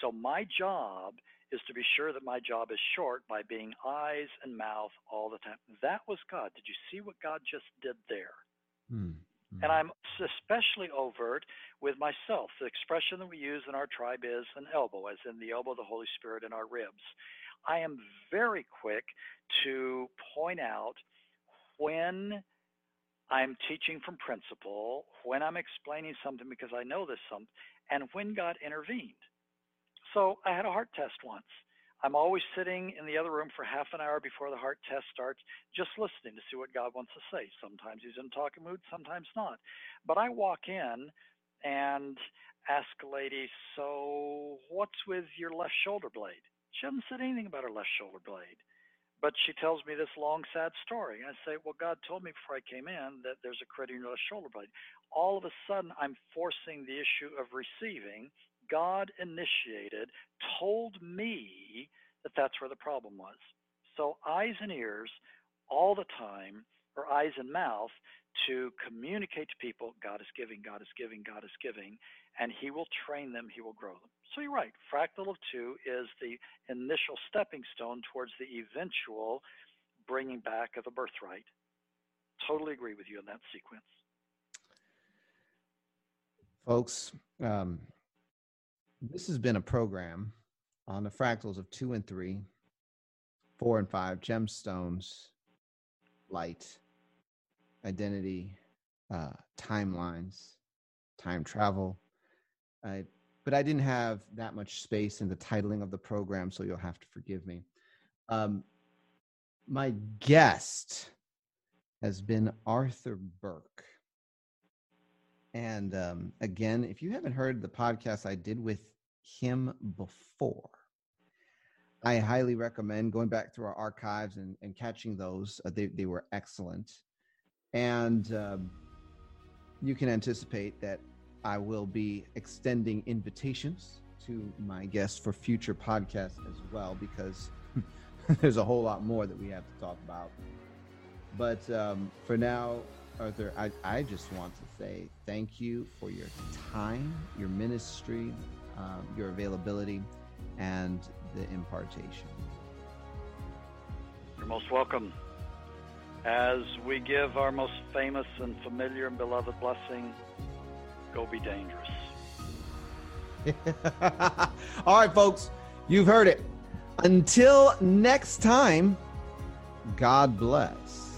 So my job is to be sure that my job is short by being eyes and mouth all the time. That was God. Did you see what God just did there? Hmm. Mm-hmm. And I'm especially overt with myself. The expression that we use in our tribe is an elbow, as in the elbow of the Holy Spirit in our ribs. I am very quick to point out when I'm teaching from principle, when I'm explaining something because I know this something, and when God intervened. So I had a heart test once. I'm always sitting in the other room for half an hour before the heart test starts, just listening to see what God wants to say. Sometimes he's in talking mood, sometimes not. But I walk in and ask a lady, So what's with your left shoulder blade? She hasn't said anything about her left shoulder blade. But she tells me this long, sad story. And I say, Well, God told me before I came in that there's a crit in your left shoulder blade. All of a sudden, I'm forcing the issue of receiving. God initiated, told me that that's where the problem was. So, eyes and ears all the time, or eyes and mouth, to communicate to people God is giving, God is giving, God is giving, and He will train them, He will grow them. So you're right. Fractal of two is the initial stepping stone towards the eventual bringing back of the birthright. Totally agree with you in that sequence. Folks, um, this has been a program on the fractals of two and three, four and five, gemstones, light, identity, uh, timelines, time travel. I but I didn't have that much space in the titling of the program, so you'll have to forgive me. Um, my guest has been Arthur Burk. And um, again, if you haven't heard the podcast I did with him before, I highly recommend going back through our archives and, and catching those. Uh, they, they were excellent. And um, you can anticipate that I will be extending invitations to my guests for future podcasts as well because there's a whole lot more that we have to talk about. But um, for now, Arthur, I, I just want to say thank you for your time, your ministry, um, your availability, and the impartation. You're most welcome. As we give our most famous and familiar and beloved blessing, go be dangerous. All right, folks, you've heard it. Until next time, God bless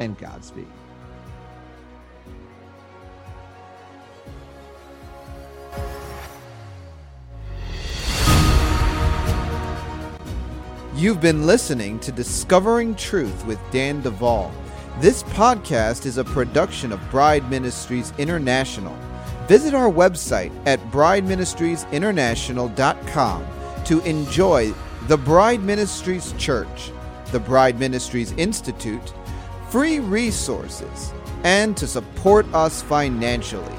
and Godspeed. You've been listening to Discovering Truth with Dan Duval. This podcast is a production of Bride Ministries International. Visit our website at brideministriesinternational.com to enjoy the Bride Ministries Church, the Bride Ministries Institute, free resources, and to support us financially.